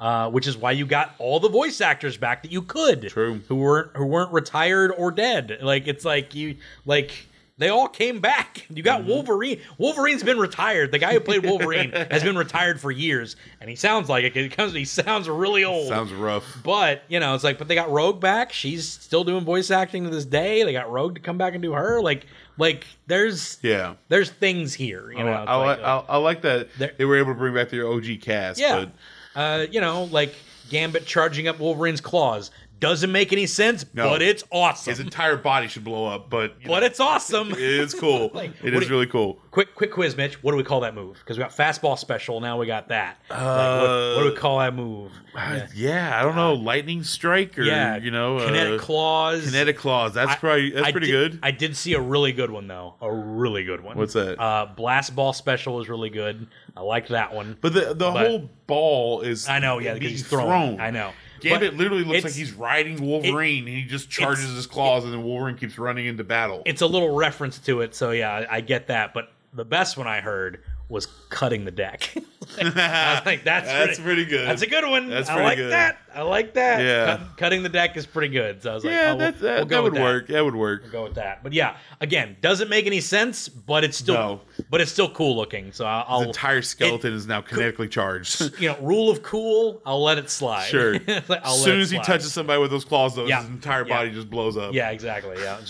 B: uh, which is why you got all the voice actors back that you could,
C: True.
B: who weren't who weren't retired or dead. Like it's like you like they all came back. You got
C: Mm-hmm.
B: Wolverine. Wolverine's been retired. The guy who played Wolverine has been retired for years, and he sounds like it. He comes. He sounds really old.
C: sounds rough.
B: But you know, it's like, but they got Rogue back. She's still doing voice acting to this day. They got Rogue to come back and do her. Like, like there's
C: Yeah,
B: there's things here. You
C: I,
B: know, it's
C: I,
B: like,
C: I, I like that they were able to bring back their OG cast.
B: yeah,
C: but
B: uh, you know, like Gambit charging up Wolverine's claws doesn't make any sense,
C: No.
B: but it's awesome.
C: his entire body should blow up. But
B: but
C: know,
B: it's awesome.
C: it is cool.
B: Like,
C: it is
B: do-
C: really cool.
B: quick, quick quiz, Mitch. What do we call that move? Because we got fastball special. Now we got that. Like, what,
C: Uh,
B: what do we call that move?
C: Uh, yeah, I don't know, lightning strike or
B: yeah,
C: you know,
B: kinetic
C: uh,
B: claws.
C: kinetic claws. That's
B: I-
C: probably that's
B: I
C: pretty
B: did-
C: good.
B: I did see a really good one though. A really good one.
C: What's that?
B: Uh, blast ball special is really good. I like that one.
C: but the the
B: but-
C: whole ball is
B: I know, yeah, because
C: being
B: he's thrown. I know.
C: Gambit
B: But
C: literally looks like
B: it's-
C: he's riding Wolverine, and he just charges
B: it's-
C: his claws, and then Wolverine keeps running into battle.
B: It's a little reference to it, so yeah, I, I get that. But the best one I heard was cutting the deck. I was like, that's
C: That's
B: pretty,
C: pretty good.
B: That's a good one.
C: That's
B: I like
C: good.
B: that. I like that.
C: Yeah.
B: Cut- cutting the deck is pretty good. So I was like,
C: yeah,
B: oh,
C: that,
B: we'll,
C: that,
B: we'll go
C: that
B: with
C: would work. That would work.
B: Go with that. But yeah, again, doesn't make any sense, but it's still,
C: No.
B: but it's still cool looking. So I'll, I'll
C: entire skeleton is now kinetically charged.
B: you know, rule of cool, I'll let it slide.
C: Sure. As soon as he touches somebody with those claws, though,
B: Yeah.
C: his entire
B: Yeah.
C: body just blows up.
B: Yeah, exactly. Yeah.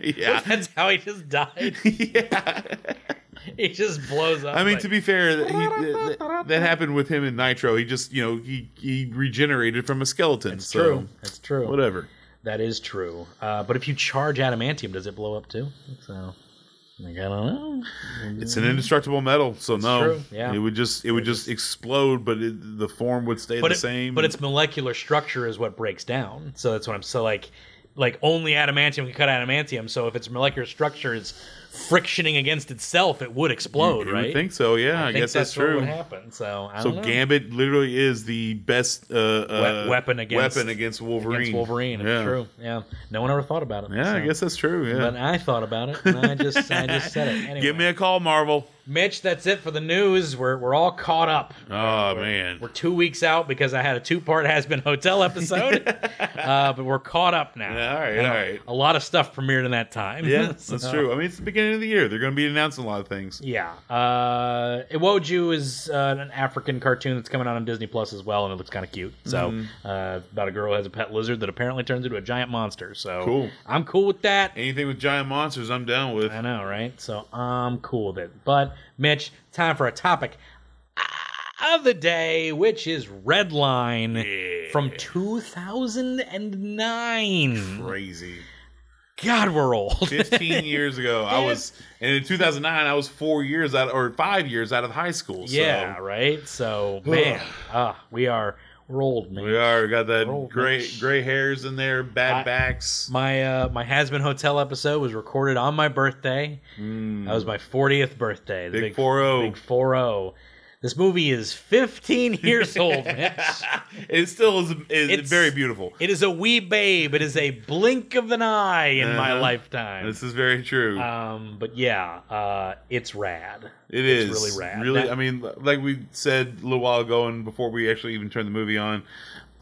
C: yeah.
B: That's how he just died.
C: yeah.
B: He just blows up.
C: I mean,
B: like-
C: to be fair, that, he, that, that happened with him in Nitro. He just, you know, he he regenerated from a skeleton.
B: That's
C: so
B: true. It's true.
C: Whatever.
B: That is true. Uh, but if you charge adamantium, does it blow up too? So, like, I don't know.
C: It's an indestructible metal, so no,
B: true, yeah.
C: it would just it would just explode, but it, the form would stay
B: But
C: the
B: it-
C: same.
B: But its molecular structure is what breaks down. So that's what I'm. So like, like only adamantium can cut adamantium. So if its molecular structure is frictioning against itself, it would explode,
C: You
B: right?
C: would think so, yeah. I,
B: think
C: guess that's,
B: what
C: true.
B: would happen. So I
C: So
B: know.
C: Gambit literally is the best uh, uh,
B: weapon against-
C: weapon against Wolverine.
B: against Wolverine. It's
C: Yeah.
B: true. Yeah, no one ever thought about it.
C: Yeah, I guess that's true. Yeah.
B: But I thought about it, and I just, I just said it. Anyway.
C: Give me a call, Marvel.
B: Mitch. That's it for the news. We're we're all caught up.
C: Oh
B: We're-
C: man.
B: We're two weeks out because I had a two-part Hazbin Hotel episode, uh, but we're caught up now.
C: Yeah, all right,
B: And
C: all
B: a- lot of stuff premiered in that time.
C: Yeah, that's true. I mean, it's the beginning of the year. They're going to be announcing a lot of things.
B: Yeah. Uh, Iwájú is uh, an African cartoon that's coming out on Disney Plus as well, and it looks kind of cute. So,
C: Mm-hmm.
B: uh, about a girl who has a pet lizard that apparently turns into a giant monster. So,
C: Cool.
B: I'm cool with that.
C: Anything with giant monsters, I'm down with.
B: I know, right? So, I'm cool with it. But, Mitch, time for a topic of the day, which is Redline
C: Yeah.
B: from 2009.
C: Crazy.
B: God, we're old.
C: 15 years ago, I was, and in 2009, I was four years out, or five years out of high school. So
B: yeah, right? So, man, ah, we are, old, man.
C: we are got that gray gray hairs in there, bad
B: I-
C: backs.
B: My uh, my Hazbin Hotel episode was recorded on my birthday.
C: Mm.
B: That was my 40th birthday. The
C: Big 4-0.
B: Big 4 This movie is 15 years old, Mitch.
C: it still is, is
B: It's-
C: very beautiful.
B: It is a wee babe. It is a blink of an eye in my
C: Uh-huh.
B: lifetime.
C: This is very true.
B: Um, but yeah, uh, it's rad.
C: It
B: it's
C: is
B: really rad.
C: Really,
B: That-
C: I mean, like we said a little while ago, and before we actually even turned the movie on,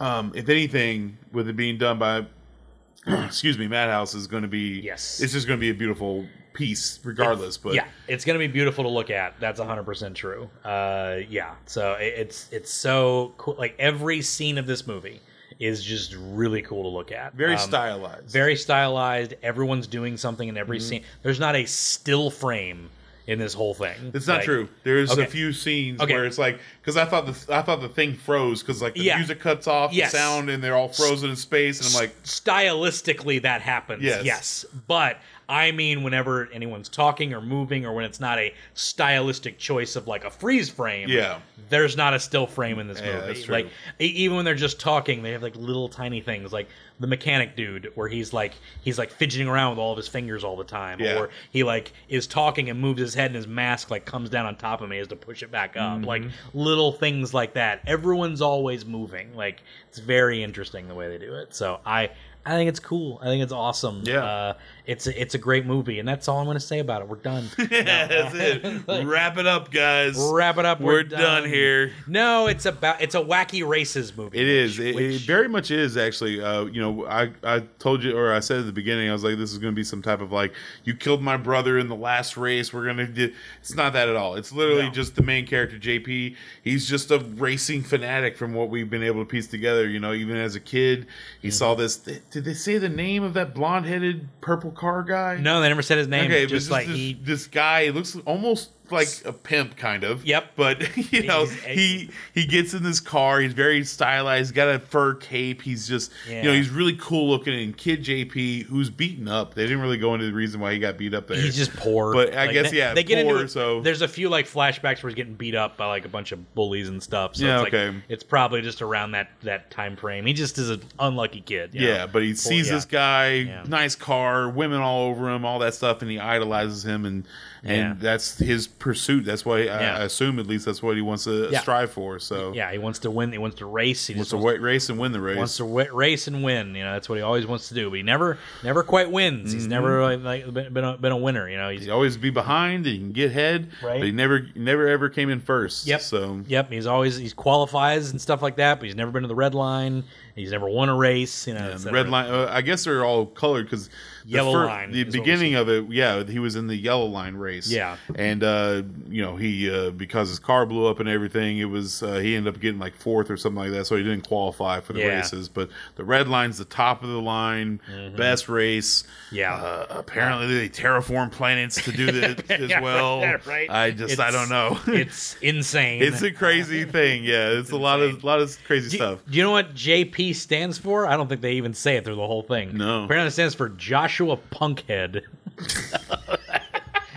C: um, if anything, with it being done by, excuse me, Madhouse is going to be
B: Yes.
C: it's just going to be a beautiful piece, regardless. But
B: yeah, it's gonna be beautiful to look at. That's 100 percent true. Uh, yeah, so it, it's it's so cool. Like every scene of this movie is just really cool to look at.
C: very
B: Um,
C: stylized.
B: very stylized. Everyone's doing something in
C: Mm-hmm.
B: every scene. There's not a still frame in this whole thing.
C: It's not
B: Like,
C: true. There's
B: Okay.
C: a few scenes
B: Okay.
C: where it's like because I thought the I thought the thing froze because like the
B: Yeah.
C: music cuts off
B: Yes.
C: the sound and they're all frozen in space and I'm like
B: stylistically that happens.
C: Yes.
B: Yes, but I mean whenever anyone's talking or moving or when it's not a stylistic choice of like a freeze frame.
C: Yeah.
B: There's not a still frame in this
C: Yeah,
B: movie.
C: that's true.
B: Like e- even when they're just talking, they have like little tiny things like the mechanic dude where he's like he's like fidgeting around with all of his fingers all the time
C: Yeah.
B: or he like is talking and moves his head and his mask like comes down on top of me as to push it back up
C: Mm-hmm.
B: like little things like that everyone's always moving like it's very interesting the way they do it so i i think it's cool i think it's awesome
C: Yeah.
B: uh, it's a, it's a great movie and that's all i'm going to say about it we're done
C: yeah, that's it.
B: Like-
C: Wrap it up, guys.
B: wrap it up
C: We're,
B: we're,
C: done. here.
B: no it's about it's a wacky races movie
C: It is.
B: which-
C: It, it
B: which-
C: very much is actually. Uh, you know, I I told you, or I said at the beginning, I was like, this is going to be some type of like, you killed my brother in the last race. We're gonna do. It's not that at all. It's literally
B: No.
C: just the main character, JP. He's just a racing fanatic from what we've been able to piece together. You know, even as a kid, he
B: Mm-hmm.
C: saw this. Did they say the name of that blonde-headed purple car guy?
B: no they never said his name
C: Okay, but
B: just like
C: this,
B: he
C: this guy looks almost like a pimp, kind of.
B: Yep.
C: But you know, he he gets in this car. He's very stylized. He's got a fur cape. He's just you know he's really cool looking. And Kid JP, who's beaten up. They didn't really go into the reason why he got beat up there.
B: He's just poor.
C: But I guess,
B: they,
C: yeah,
B: they get
C: poor,
B: into it.
C: so-
B: There's a few like flashbacks where he's getting beat up by like a bunch of bullies and stuff. So
C: Yeah,
B: it's like,
C: okay.
B: It's probably just around that that time frame. He just is an unlucky kid.
C: yeah,
B: know?
C: but he sees
B: yeah.
C: this guy,
B: Yeah.
C: nice car, women all over him, all that stuff, and he idolizes him, and and
B: Yeah.
C: that's his pursuit. That's why I,
B: Yeah.
C: I assume at least that's what he wants to
B: Yeah.
C: strive for. So
B: Yeah, he wants to win. He wants to race. He
C: wants to
B: wants,
C: wa- race and win the race.
B: wants to race and win. You know, that's what he always wants to do. But he never never quite wins. He's never mm-hmm. like, like been been a, been a winner. You know, he's
C: He always be behind and he can get head,
B: Right.
C: but he never never ever came in first.
B: Yep.
C: So
B: Yep, he's always he's qualifies and stuff like that, but he's never been to the red line. He's never won a race. You know,
C: the red line. Uh, I guess they're all colored because
B: Yellow line
C: The
B: is what we
C: beginning of it, yeah, he was in the yellow line race.
B: Yeah.
C: and uh, you know he uh, because his car blew up and everything, it was uh, he ended up getting like fourth or something like that, so he didn't qualify for the
B: Yeah.
C: races. But the red line's the top of the line, best race.
B: Mm-hmm. Yeah.
C: Uh, apparently they terraform planets to do that as
B: Yeah,
C: well.
B: right.
C: I just I don't know.
B: it's insane.
C: It's a crazy thing. Yeah, it's, a lot of lot of crazy
B: Do,
C: stuff.
B: do you know what JP stands for? I don't think they even say it through the whole thing.
C: No.
B: Apparently it stands for Joshua Punkhead.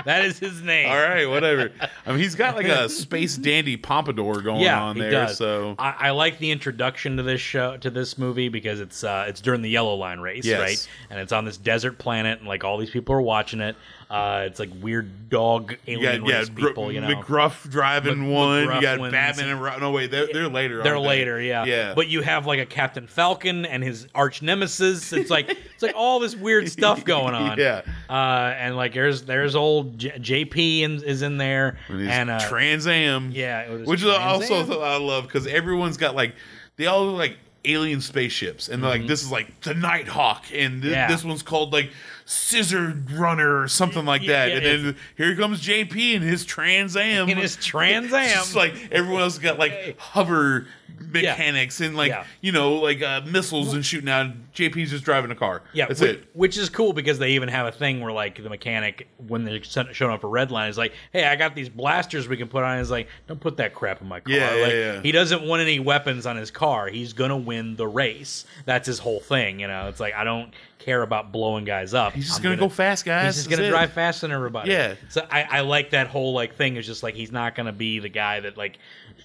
B: that is his name.
C: All right, whatever. I mean, he's got like a space dandy pompadour going
B: Yeah,
C: on
B: he
C: there.
B: does.
C: So
B: I, I like the introduction to this show to this movie because it's uh, it's during the Yellow Line race,
C: Yes.
B: right? And it's on this desert planet, and like all these people are watching it. Uh, it's like weird dog alien
C: got yeah,
B: race
C: Gr-
B: people. You know,
C: McGruff driving
B: Mc-
C: one.
B: McGruff
C: you got
B: wins.
C: Batman and Ro- no wait, they're, they're later.
B: They're
C: aren't they?
B: later, yeah.
C: Yeah,
B: But you have like a Captain Falcon and his arch nemesis. It's like it's like all this weird stuff going on.
C: Yeah.
B: Uh, and like there's there's old J- JP in, is in there,
C: And
B: and uh,
C: Trans Am.
B: yeah,
C: which is also
B: Am.
C: I love because everyone's got like they all look like alien spaceships, and they're like this is like the Nighthawk, and th-
B: Mm-hmm. Yeah.
C: this one's called like Scissor Runner or something like
B: Yeah,
C: that,
B: yeah,
C: and then here comes JP and his Trans Am,
B: in his Trans Am.
C: just like everyone else got like hover mechanics and like you know like uh, missiles and shooting out. JP's just driving a car.
B: Yeah,
C: that's
B: which,
C: it.
B: Which is cool because they even have a thing where like the mechanic when they're showing up for Redline is like, "Hey, I got these blasters we can put on." He's like, "Don't put that crap in my car."
C: Yeah, yeah, yeah.
B: He doesn't want any weapons on his car. He's gonna win the race. That's his whole thing. You know, it's like I don't care about blowing guys up.
C: He's just
B: I'm
C: gonna, go fast, guys.
B: He's just
C: That's
B: gonna
C: it.
B: drive faster than everybody.
C: Yeah.
B: So I, I like that whole like thing. Is just like he's not gonna be the guy that like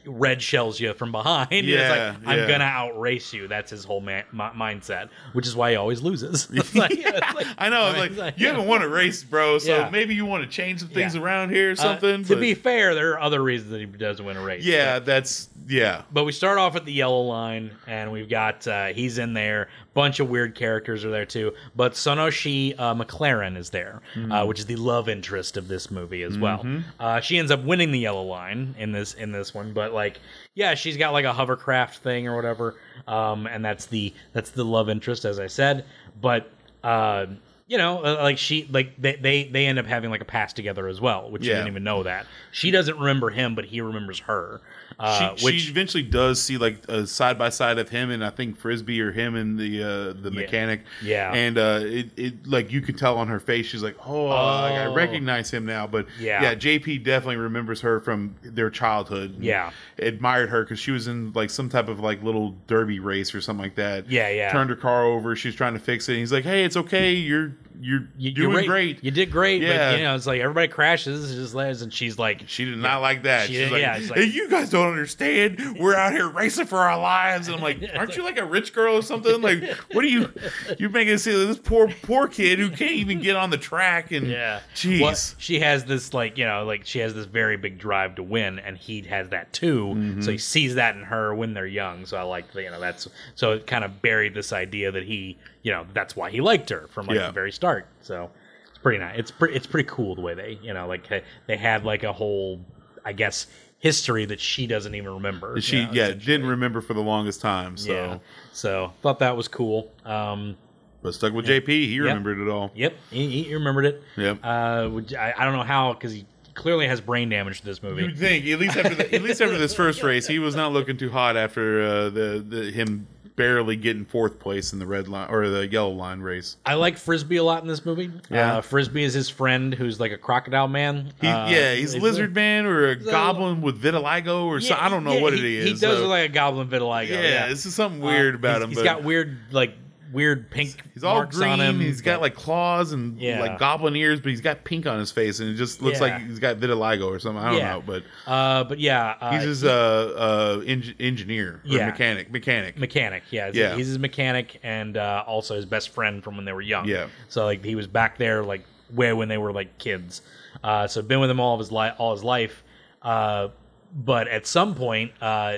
B: red shells you from behind. It's
C: Yeah,
B: like I'm
C: yeah.
B: gonna outrace you. That's his whole mi- mindset, which is why he always loses. Like- it's like-
C: I know.
B: I mean,
C: like, you
B: yeah.
C: haven't won a race, bro. So
B: Yeah.
C: maybe you want to change some things
B: Yeah.
C: around here or
B: Uh,
C: something.
B: to
C: but-
B: be fair, there are other reasons that he doesn't win a race.
C: yeah, that's yeah.
B: But we start off at the yellow line, and we've got uh, he's in there. Bunch of weird characters are there too. But Sonoshee uh, McLaren is there,
C: Hmm.
B: uh, which is the love interest of this movie as well.
C: Mm-hmm.
B: Uh, she ends up winning the yellow line in this in this one. But like, yeah, she's got like a hovercraft thing or whatever, um, and that's the that's the love interest, as I said. But uh, you know, uh, like she like they, they they end up having like a pass together as well, which you
C: Yeah.
B: didn't even know that. She doesn't remember him, but he remembers her. Uh,
C: she,
B: which
C: she eventually does see like a side by side of him and I think Frisbee or him and the uh, the
B: Yeah.
C: mechanic.
B: Yeah.
C: and uh, it, it like you could tell on her face she's like, oh, like, I
B: Oh.
C: recognize him now. But
B: Yeah.
C: yeah, JP definitely remembers her from their childhood.
B: Yeah.
C: admired her because she was in like some type of like little derby race or something like that.
B: Yeah, yeah.
C: Turned her car over. She's trying to fix it. And he's like, hey, it's okay. You're you're
B: you,
C: doing
B: you're
C: great.
B: You did great,
C: Yeah.
B: but you know, it's like everybody crashes, it's just and she's like,
C: She did not like that.
B: She
C: She's like,
B: yeah, like-
C: hey, you guys don't understand. We're out here racing for our lives. And I'm like, aren't you like a rich girl or something? Like, what are you, you're making it seem like this poor, poor kid who can't even get on the track. And
B: yeah,
C: jeez.
B: Well, she has this like you know, like she has this very big drive to win, and he has that too.
C: Mm-hmm.
B: So he sees that in her when they're young. So I like you know that's so it kind of buried this idea that he you know that's why he liked her from like
C: Yeah.
B: the very start. So it's pretty nice. It's pretty it's pretty cool the way they you know like they had like a whole I guess history that she doesn't even remember.
C: she,
B: you know,
C: yeah, didn't remember for the longest time. So,
B: Yeah. So thought that was cool. Um,
C: but stuck with JP. He remembered it all.
B: yep, he, he remembered it.
C: Yep.
B: Uh, I, I don't know how because he clearly has brain damage to this movie.
C: You'd think at least after the, at least after this first race, he was not looking too hot after uh, the, the him barely getting fourth place in the red line or the yellow line race.
B: I like Frisbee a lot in this movie.
C: Yeah.
B: Uh, Frisbee is his friend who's like a crocodile man.
C: He,
B: Uh,
C: yeah, he's lizard man or a
B: a-
C: goblin with vitiligo or so. I don't know
B: yeah,
C: what
B: he,
C: it is.
B: He does
C: so-
B: look like a goblin vitiligo.
C: yeah,
B: Yeah,
C: this is something weird
B: Uh,
C: about
B: he's-
C: him.
B: He's
C: but
B: got weird like weird pink.
C: he's all
B: marks
C: green.
B: on him.
C: He's got like claws and
B: Yeah.
C: like goblin ears, but he's got pink on his face, and it just looks
B: Yeah.
C: like he's got vitiligo or something. I don't
B: Yeah.
C: know, but
B: Uh, but yeah, uh,
C: he's his uh, uh, eng- engineer or
B: Yeah.
C: mechanic. Mechanic.
B: mechanic. Yeah, he's-
C: Yeah.
B: He's his mechanic and uh, also his best friend from when they were young.
C: Yeah.
B: So like he was back there like way when they were like kids. Uh, so been with him all of his life, all his life. Uh, but at some point, uh,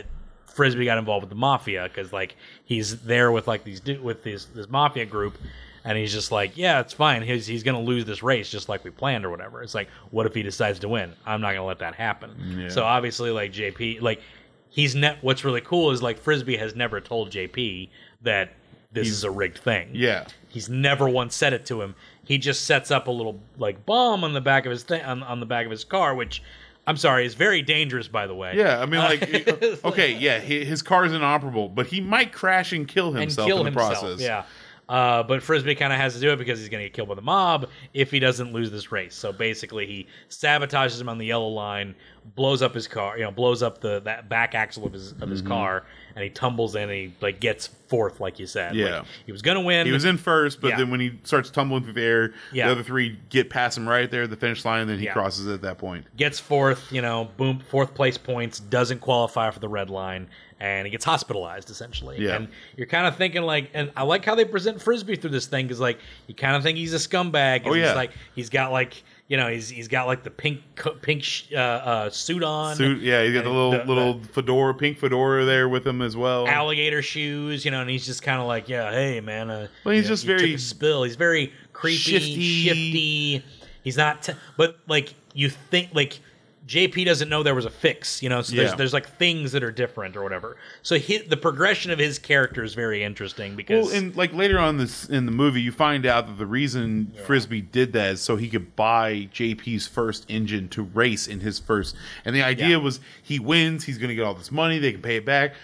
B: Frisbee got involved with the mafia because like he's there with like these with this this mafia group. And he's just like, yeah, it's fine. He's, he's going to lose this race just like we planned or whatever. It's like, what if he decides to win? I'm not going to let that happen.
C: Yeah.
B: So obviously, like JP, like he's net. What's really cool is like Frisbee has never told JP that this is a rigged thing.
C: Yeah.
B: He's never once said it to him. He just sets up a little like bomb on the back of his thing on, on the back of his car, which I'm sorry is very dangerous, by the way.
C: Yeah, I mean, like, okay, yeah, his car is inoperable, but he might crash and kill
B: and
C: himself
B: kill
C: in the
B: himself.
C: process.
B: Yeah. Uh, but Frisbee kind of has to do it because he's going to get killed by the mob if he doesn't lose this race. So basically, he sabotages him on the yellow line blows up his car. You know, blows up the that back axle of his of
C: Mm-hmm.
B: his car, and he tumbles in and he like gets fourth, like you said.
C: Yeah.
B: Like, he was gonna win.
C: He was in first, but
B: Yeah.
C: then when he starts tumbling through the air,
B: Yeah.
C: the other three get past him right there at the finish line, and then he
B: Yeah.
C: crosses it at that point.
B: gets fourth, you know, boom, fourth place points, doesn't qualify for the red line, and he gets hospitalized essentially.
C: Yeah.
B: And you're kind of thinking like, and I like how they present Frisbee through this thing because like you kind of think he's a scumbag. 'cause
C: Oh, yeah.
B: He's like he's got like you know he's he's got like the pink pink sh- uh, uh, suit on,
C: Suit, yeah, he got the little
B: the-
C: little fedora, pink fedora there with him as well.
B: alligator shoes, you know, and he's just kind of like, yeah, hey man, uh,
C: Well, he's
B: know,
C: just
B: took
C: very
B: spill. He's very creepy,
C: shifty.
B: shifty. He's not, t- but like you think like. JP doesn't know there was a fix, you know. So there's
C: Yeah.
B: there's like things that are different or whatever. So he, the progression of his character is very interesting because
C: Well, and like later on this in the movie, you find out that the reason Frisbee did that is so he could buy JP's first engine to race in his first. And the idea
B: Yeah.
C: was he wins, he's going to get all this money, they can pay it back,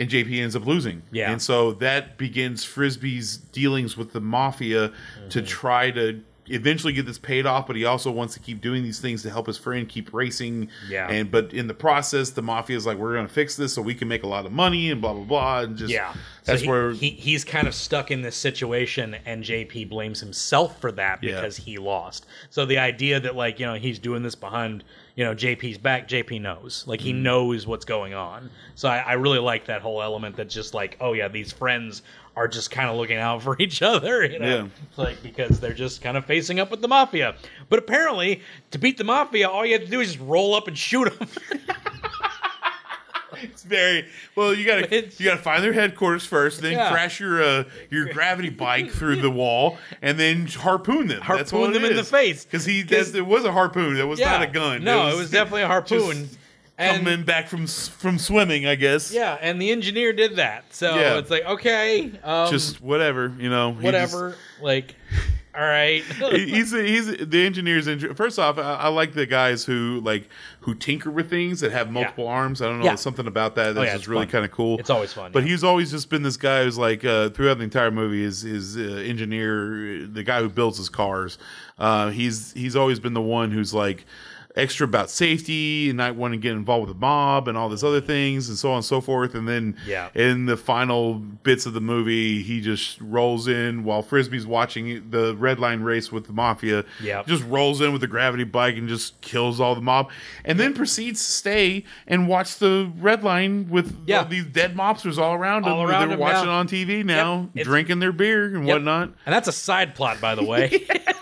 C: and JP ends up losing.
B: Yeah.
C: and so that begins Frisbee's dealings with the mafia to
B: Mm-hmm.
C: try to eventually get this paid off. But he also wants to keep doing these things to help his friend keep racing.
B: Yeah.
C: and but in the process, the mafia is like, we're going to fix this so we can make a lot of money and blah blah blah, and just
B: yeah,
C: that's
B: so he,
C: where
B: he he's kind of stuck in this situation, and JP blames himself for that
C: Yeah.
B: because he lost. So the idea that like you know he's doing this behind you know JP's back, JP knows, like
C: Mm-hmm.
B: he knows what's going on. So I, I really like that whole element that just like oh yeah, these friends are just kind of looking out for each other, you know,
C: Yeah.
B: It's like because they're just kind of facing up with the mafia. But apparently, to beat the mafia, all you have to do is just roll up and shoot them.
C: It's very well. You gotta
B: It's-
C: you gotta find their headquarters first, then
B: Yeah.
C: crash your uh, your gravity bike through the wall, and then harpoon them. That's
B: Harpoon
C: what
B: them
C: it
B: in the face.
C: because he it was a harpoon. That was not a gun.
B: No, it was, definitely a harpoon.
C: just
B: And
C: coming back from from swimming, I guess.
B: yeah, and the engineer did that. So
C: Yeah.
B: it's like okay, um,
C: just whatever you know.
B: whatever. like, all right.
C: he's he's the engineer's. Inter- First off, I, I like the guys who like who tinker with things that have multiple arms. I don't know
B: Yeah.
C: something about that that's
B: yeah,
C: just really kind of cool.
B: it's always fun.
C: But
B: yeah.
C: he's always just been this guy who's like uh, throughout the entire movie is his uh, engineer, the guy who builds his cars. Uh, he's he's always been the one who's like extra about safety and not wanting to get involved with the mob and all these other things and so on and so forth. And then
B: Yeah.
C: in the final bits of the movie, he just rolls in while Frisbee's watching the red line race with the mafia.
B: Yep.
C: just rolls in with the gravity bike and just kills all the mob, and then proceeds to stay and watch the red line with
B: Yeah.
C: all these dead mobsters all around
B: All
C: him.
B: around
C: They're
B: him
C: watching
B: now.
C: on TV now,
B: It's-
C: drinking their beer and
B: Yep.
C: whatnot.
B: And that's a side plot, by the way.
C: I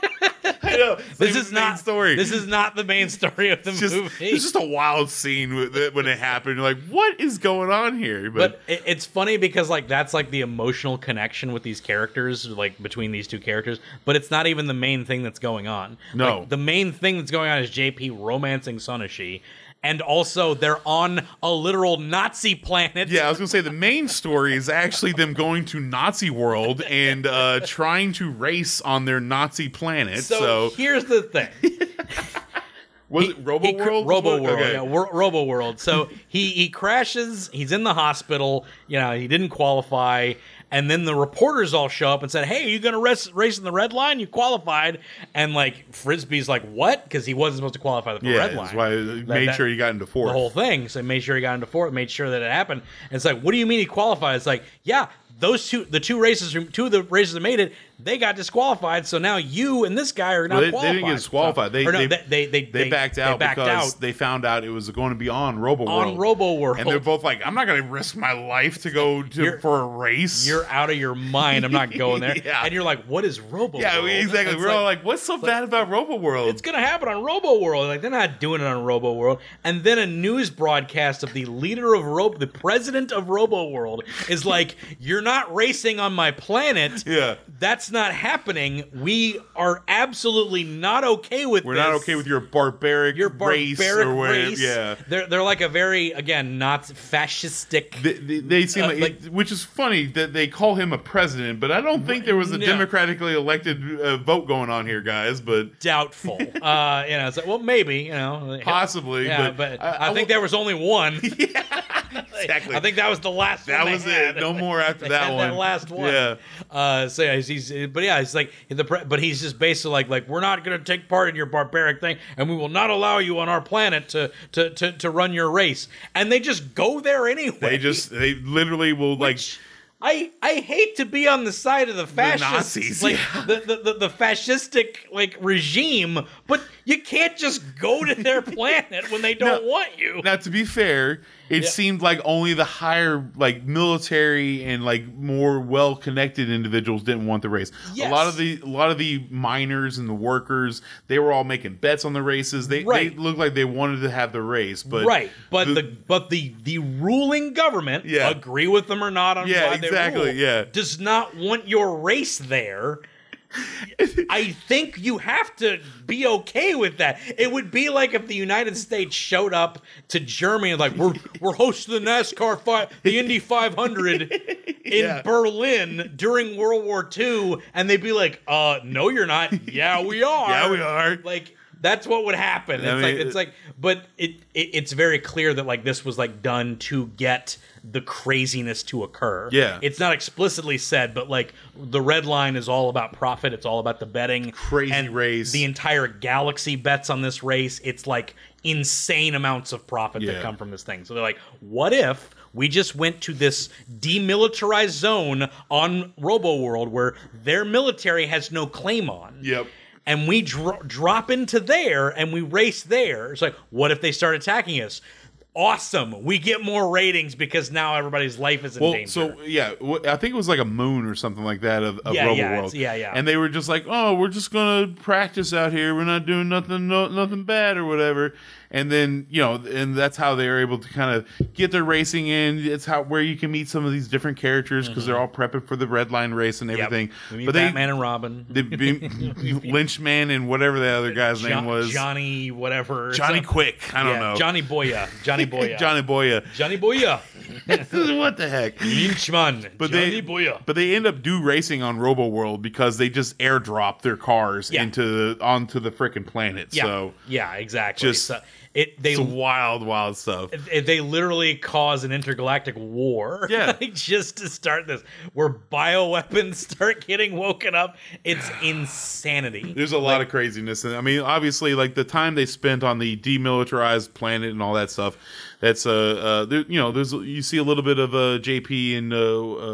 C: know.
B: this is not
C: story.
B: This is not the main story of the
C: It's just,
B: movie.
C: it's just a wild scene when it happened. You're like, what is going on here?
B: but it, it's funny because like that's like the emotional connection with these characters like between these two characters but it's not even the main thing that's going on
C: No.
B: Like, the main thing that's going on is jp romancing sonashi and also they're on a literal nazi planet
C: Yeah, I was gonna say the main story is actually them going to Nazi world and uh, trying to race on their Nazi planet.
B: so,
C: So,
B: here's the thing
C: was it Robo
B: He
C: World?
B: Robo World,
C: Okay.
B: yeah, Wor- Robo World. So he he crashes. He's in the hospital. You know, he didn't qualify, and then the reporters all show up and said, "Hey, are you gonna race race in the red line? You qualified." And like Frisbee's like, "What?" Because he wasn't supposed to qualify the
C: Yeah,
B: red line.
C: that's why he made
B: that-
C: sure he got into fourth.
B: the whole thing. So he made sure he got into fourth, made sure that it happened. And it's like, what do you mean he qualified? It's like, yeah, those two, the two races, two of the races that made it, they got disqualified. So now you and this guy are not
C: Well, they, they didn't get disqualified. They,
B: no,
C: they,
B: they, they, they,
C: backed out
B: they backed
C: because
B: out
C: they found out it was going to be on Robo
B: on
C: World.
B: Robo World.
C: and they're both like, I'm not going to risk my life to go to, for a race.
B: You're out of your mind. I'm not going there.
C: Yeah.
B: And you're like, what is Robo
C: yeah,
B: World?
C: exactly.
B: It's
C: We're
B: like,
C: all like, what's so bad about Robo World?
B: it's gonna happen on Robo World. Like they're not doing it on Robo World. And then a news broadcast of the leader of Robo, the president of Robo World, is like, "You're not racing on my planet.
C: Yeah.
B: that's not happening. We are absolutely not okay with.
C: We're
B: this.
C: not okay with your barbaric,
B: your
C: race
B: barbaric
C: or whatever.
B: race.
C: Yeah.
B: they're they're like a very again not fascistic.
C: They, they, they seem
B: Uh,
C: like,
B: like-
C: which is funny that they call him a president, but I don't think there was a
B: No.
C: democratically elected uh, vote going on here, guys. But
B: Doubtful, uh, you know. It's like, well, maybe, you know,
C: possibly,
B: Yeah,
C: but,
B: but, I, think there was only one.
C: exactly.
B: I think that was the last.
C: that was it. No more after
B: They
C: that one.
B: That last one.
C: Yeah.
B: Uh, so yeah, he's, he's but yeah, it's like the pre- but he's just basically like like we're not going to take part in your barbaric thing, and we will not allow you on our planet to to to, to run your race. And they just go there anyway.
C: They just they literally will like
B: I I hate to be on the side of the fascists,
C: Nazis,
B: like
C: yeah.
B: the, the, the the fascistic like regime, but you can't just go to their planet when they don't
C: No.
B: want you.
C: Now, to be fair, it
B: Yeah.
C: seemed like only the higher, like military and like more well-connected individuals didn't want the race.
B: Yes.
C: A lot of the, a lot of the miners and the workers, they were all making bets on the races. They,
B: Right.
C: they looked like they wanted to have the race, but
B: right, but the,
C: the-
B: but the the ruling government,
C: Yeah.
B: agree with them or not on
C: Yeah,
B: why they
C: exactly,
B: rule,
C: yeah.
B: does not want your race there. I think you have to be okay with that. It would be like if the United States showed up to Germany and like we're we're hosting the NASCAR five, the Indy 500 in
C: Yeah.
B: Berlin during World War II, and they'd be like, "Uh, no, you're not. Yeah, we are.
C: Yeah, we are.
B: Like that's what would happen. It's
C: I
B: like it's like, but it, it it's very clear that like this was like done to get the craziness to occur.
C: Yeah.
B: it's not explicitly said, but like the red line is all about profit. It's all about the betting.
C: Crazy
B: and
C: race.
B: The entire galaxy bets on this race. It's like insane amounts of profit that come from this thing. So they're like, what if? We just went to this demilitarized zone on Robo World where their military has no claim on
C: yep.
B: And we dro- drop into there and we race there. It's like, what if they start attacking us? Awesome. We get more ratings because now everybody's life is in
C: Well,
B: danger.
C: so yeah, I think it was like a moon or something like that of, of
B: Yeah,
C: Robo
B: yeah,
C: World.
B: yeah, yeah.
C: And they were just like, "Oh, we're just gonna practice out here. We're not doing nothing, no, nothing bad or whatever." And then you know, and that's how they're able to kind of get their racing in. It's how where you can meet some of these different characters because they're all prepping for the red line race and
B: Mm-hmm. Yep.
C: everything.
B: Meet
C: But they,
B: Batman and Robin.
C: the Lynchman and whatever the other guy's
B: Jo-
C: name was,
B: Johnny, whatever.
C: Johnny
B: Some-
C: Quick. I don't
B: yeah,
C: know.
B: Johnny Boya. Johnny Boya.
C: Johnny Boya.
B: Johnny Boya.
C: what the heck?
B: Lynchman.
C: But
B: Johnny
C: they,
B: Boya.
C: but they end up do racing on Robo World because they just airdrop their cars
B: Yeah.
C: into onto the freaking planet.
B: yeah.
C: So
B: yeah, exactly.
C: Just-
B: So it they
C: it's wild, wild stuff.
B: it- they literally cause an intergalactic war
C: Yeah.
B: like, just to start this where bioweapons start getting woken up it's insanity
C: There's a lot of craziness, and I mean, obviously, like the time they spent on the demilitarized planet and all that stuff. That's uh, uh there, you know, there's you see a little bit of uh JP and uh,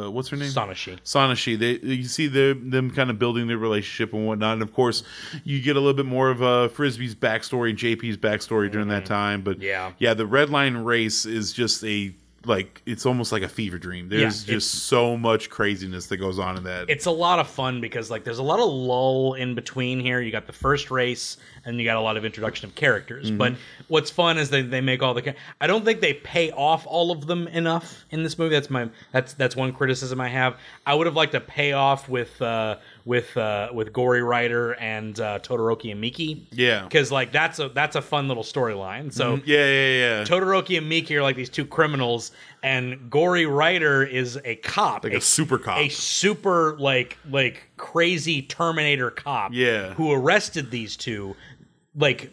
C: uh what's her name?
B: Sonoshee.
C: Sonoshee. They you see their, them kind of building their relationship and whatnot. And of course, you get a little bit more of uh, Frisbee's backstory and JP's backstory during that time. But
B: Mm-hmm. Yeah.
C: yeah, the Red Line race is just a like it's almost like a fever dream. There's
B: Yeah,
C: just so much craziness that goes on in that.
B: it's a lot of fun because like there's a lot of lull in between here you got the first race and you got a lot of introduction of characters
C: Mm-hmm.
B: but what's fun is they, they make all the i don't think they pay off all of them enough in this movie that's my that's that's one criticism i have i would have liked to pay off with uh with uh with gory rider and uh todoroki and miki
C: Yeah.
B: because like that's a that's a fun little storyline so
C: yeah, yeah, yeah.
B: Todoroki and Miki are like these two criminals, and Gory Rider is a cop,
C: like a, super cop.
B: a super like like crazy Terminator cop,
C: Yeah.
B: who arrested these two, like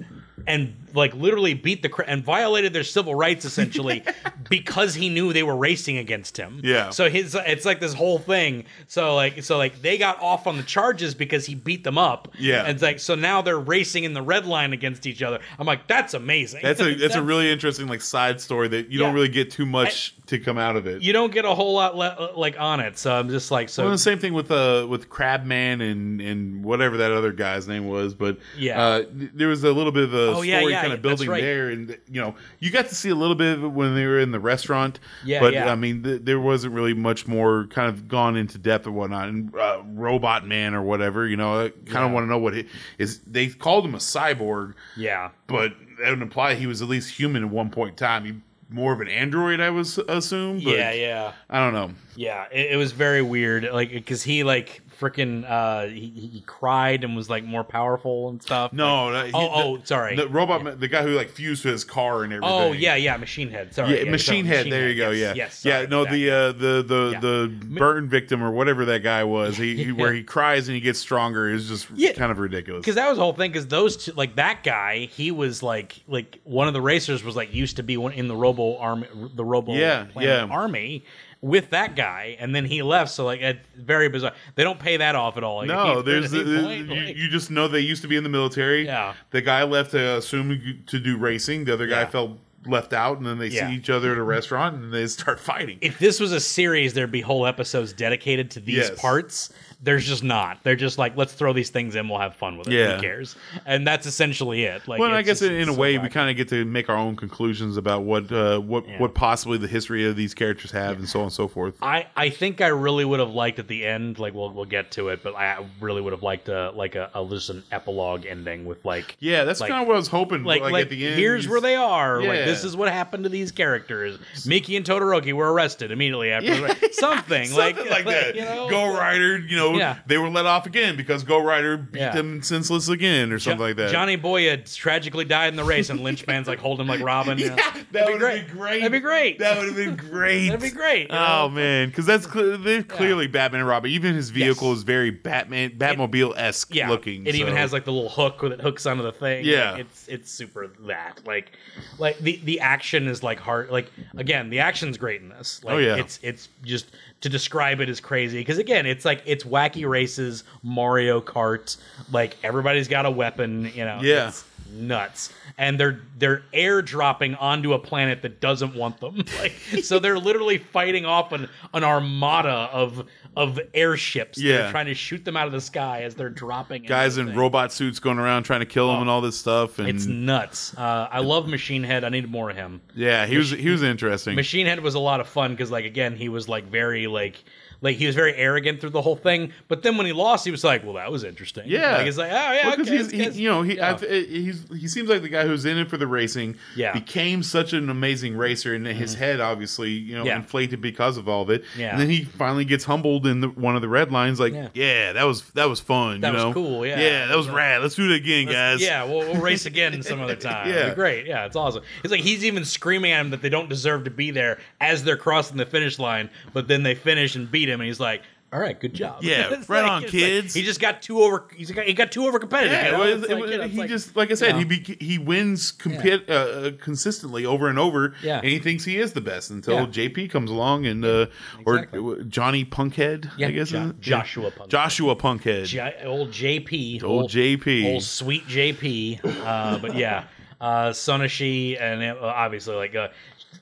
B: and like literally beat the cr- and violated their civil rights essentially because he knew they were racing against him.
C: Yeah.
B: So his it's like this whole thing. So like so like they got off on the charges because he beat them up.
C: Yeah.
B: And it's like so now they're racing in the red line against each other. I'm like that's amazing.
C: That's a that's a really interesting like side story that you don't really get too much to come out of it.
B: you don't get a whole lot le- like on it. So I'm just like so
C: well, the same thing with uh with Crabman and and whatever that other guy's name was, but
B: Yeah.
C: uh, there was a little bit of a
B: Oh, yeah,
C: story
B: yeah,
C: kind of building
B: right.
C: there, and you know you got to see a little bit of it when they were in the restaurant.
B: Yeah,
C: but
B: yeah.
C: I mean th- there wasn't really much more kind of gone into depth and whatnot. And uh, Robot Man or whatever, you know, I kind
B: Yeah.
C: of want to know what he is. They called him a cyborg,
B: yeah.
C: but that would imply he was at least human at one point in time. He more of an android, I was assume. But
B: Yeah, yeah.
C: I don't know.
B: Yeah, it, it was very weird, like because he like freaking uh, he, he cried and was like more powerful and stuff.
C: No,
B: Like-
C: no, he-
B: oh, oh, sorry.
C: The robot, ma- the guy who like fused to his car and everything.
B: oh yeah, yeah, Machine Head. Sorry,
C: yeah,
B: yeah,
C: machine
B: sorry,
C: head. there you go.
B: Yes,
C: yeah,
B: yes.
C: yeah. No,
B: that
C: the uh, the the
B: Yeah.
C: the burn victim or whatever that guy was. He, he where he cries and he gets stronger is just
B: Yeah.
C: kind of ridiculous.
B: because that was the whole thing. Because those two, like that guy, he was like like one of the racers was like used to be one in the Robo army, the Robo
C: Yeah,
B: Planet
C: yeah.
B: army with that guy, and then he left. So like, it's very bizarre. They don't pay that off at all. Like,
C: No, there's the,
B: point,
C: you,
B: like-
C: you just know they used to be in the military.
B: Yeah.
C: The guy left to assume to do racing. The other guy
B: Yeah.
C: felt left out, and then they
B: Yeah.
C: see each other at a restaurant and they start fighting.
B: if this was a series, there'd be whole episodes dedicated to these
C: Yes.
B: parts. There's just not. They're just like, let's throw these things in. We'll have fun with it.
C: Yeah.
B: Who cares? And that's essentially it. Like,
C: well, I guess
B: just-
C: in, in a
B: so
C: way, we kind of get to make our own conclusions about what uh, what
B: Yeah.
C: what possibly the history of these characters have, and so on and so forth.
B: I, I think I really would have liked at the end, like we'll we'll get to it, but I really would have liked a like a, a just an epilogue ending with like
C: Yeah, that's
B: Like-
C: kind of what I was hoping.
B: like
C: Like,
B: like,
C: at the end,
B: here's where they are. Like
C: Yeah.
B: this is what happened to these characters. Miki and Todoroki were arrested immediately after something,
C: Something
B: like
C: like, that.
B: You know,
C: Go Rider, you know,
B: Yeah.
C: they were let off again because Go Rider beat
B: Yeah.
C: them senseless again or
B: Jo-
C: something like that.
B: Johnny Boy had tragically died in the race, and Lynchman's like holding like Robin. know?
C: yeah, that
B: That'd be
C: would
B: great.
C: have been great.
B: That'd be great.
C: That would have been great.
B: That'd be great.
C: Oh
B: know?
C: man, because that's cle they're clearly Batman and Robin. Even his vehicle is very Batman, Batmobile esque
B: yeah.
C: looking.
B: It even has like the little hook that hooks onto the thing.
C: Yeah.
B: Like, it's it's super that like like the the action is like hard. Like again, the action's great in this. Like,
C: Oh, yeah.
B: It's it's just to describe it as crazy because again, it's like it's wacky races, Mario Kart. Like everybody's got a weapon. You know.
C: Yeah.
B: It's nuts. And they're they're airdropping onto a planet that doesn't want them. Like so they're literally fighting off an, an armada of of airships. that are
C: Yeah.
B: trying to shoot them out of the sky as they're dropping.
C: guys in robot suits going around trying to kill him and all this stuff. And
B: It's nuts. Uh, I love Machine Head. I need more of him.
C: yeah, he was he was interesting.
B: Machine Head was a lot of fun because, like, again, he was like very like like he was very arrogant through the whole thing. But then when he lost, he was like, "Well, that was interesting."
C: Yeah.
B: like, it's like, "Oh yeah,
C: Well, 'cause
B: okay,
C: he's, he, you know, he
B: yeah.
C: I, he's he seems like the guy who's in it for the racing.
B: Yeah.
C: became such an amazing racer, and his head obviously, you know,
B: Mm-hmm. Yeah.
C: inflated because of all of it.
B: Yeah.
C: and then he finally gets humbled in the, one of the red lines, like,
B: Yeah.
C: yeah. that was that was fun.
B: That
C: you
B: was cool, yeah.
C: yeah, that was
B: Yeah.
C: rad. Let's do it again, guys.
B: Yeah, we'll, we'll race again some other time.
C: Yeah.
B: Great. Yeah, it's awesome. It's like he's even screaming at him that they don't deserve to be there as they're crossing the finish line, but then they finish and beat him, and he's like, "All right, good job."
C: Yeah, right
B: like-
C: on,
B: it's like
C: kids.
B: he just got too over. He's got, he got too over competitive.
C: Yeah,
B: you know?
C: it
B: like,
C: it was-
B: you know, it's
C: he
B: like-
C: just like I said,
B: you know.
C: he be, he wins compi- uh, consistently over and over,
B: Yeah.
C: and he thinks he is the best until
B: Yeah.
C: JP comes along and uh,
B: exactly.
C: or Johnny Punkhead,
B: Yeah,
C: I guess
B: Jo-
C: it?
B: Joshua Punkhead.
C: Joshua Punkhead,
B: J- old JP,
C: old JP.
B: old sweet JP. Uh, but yeah, uh, Sonoshee, and uh, obviously like uh,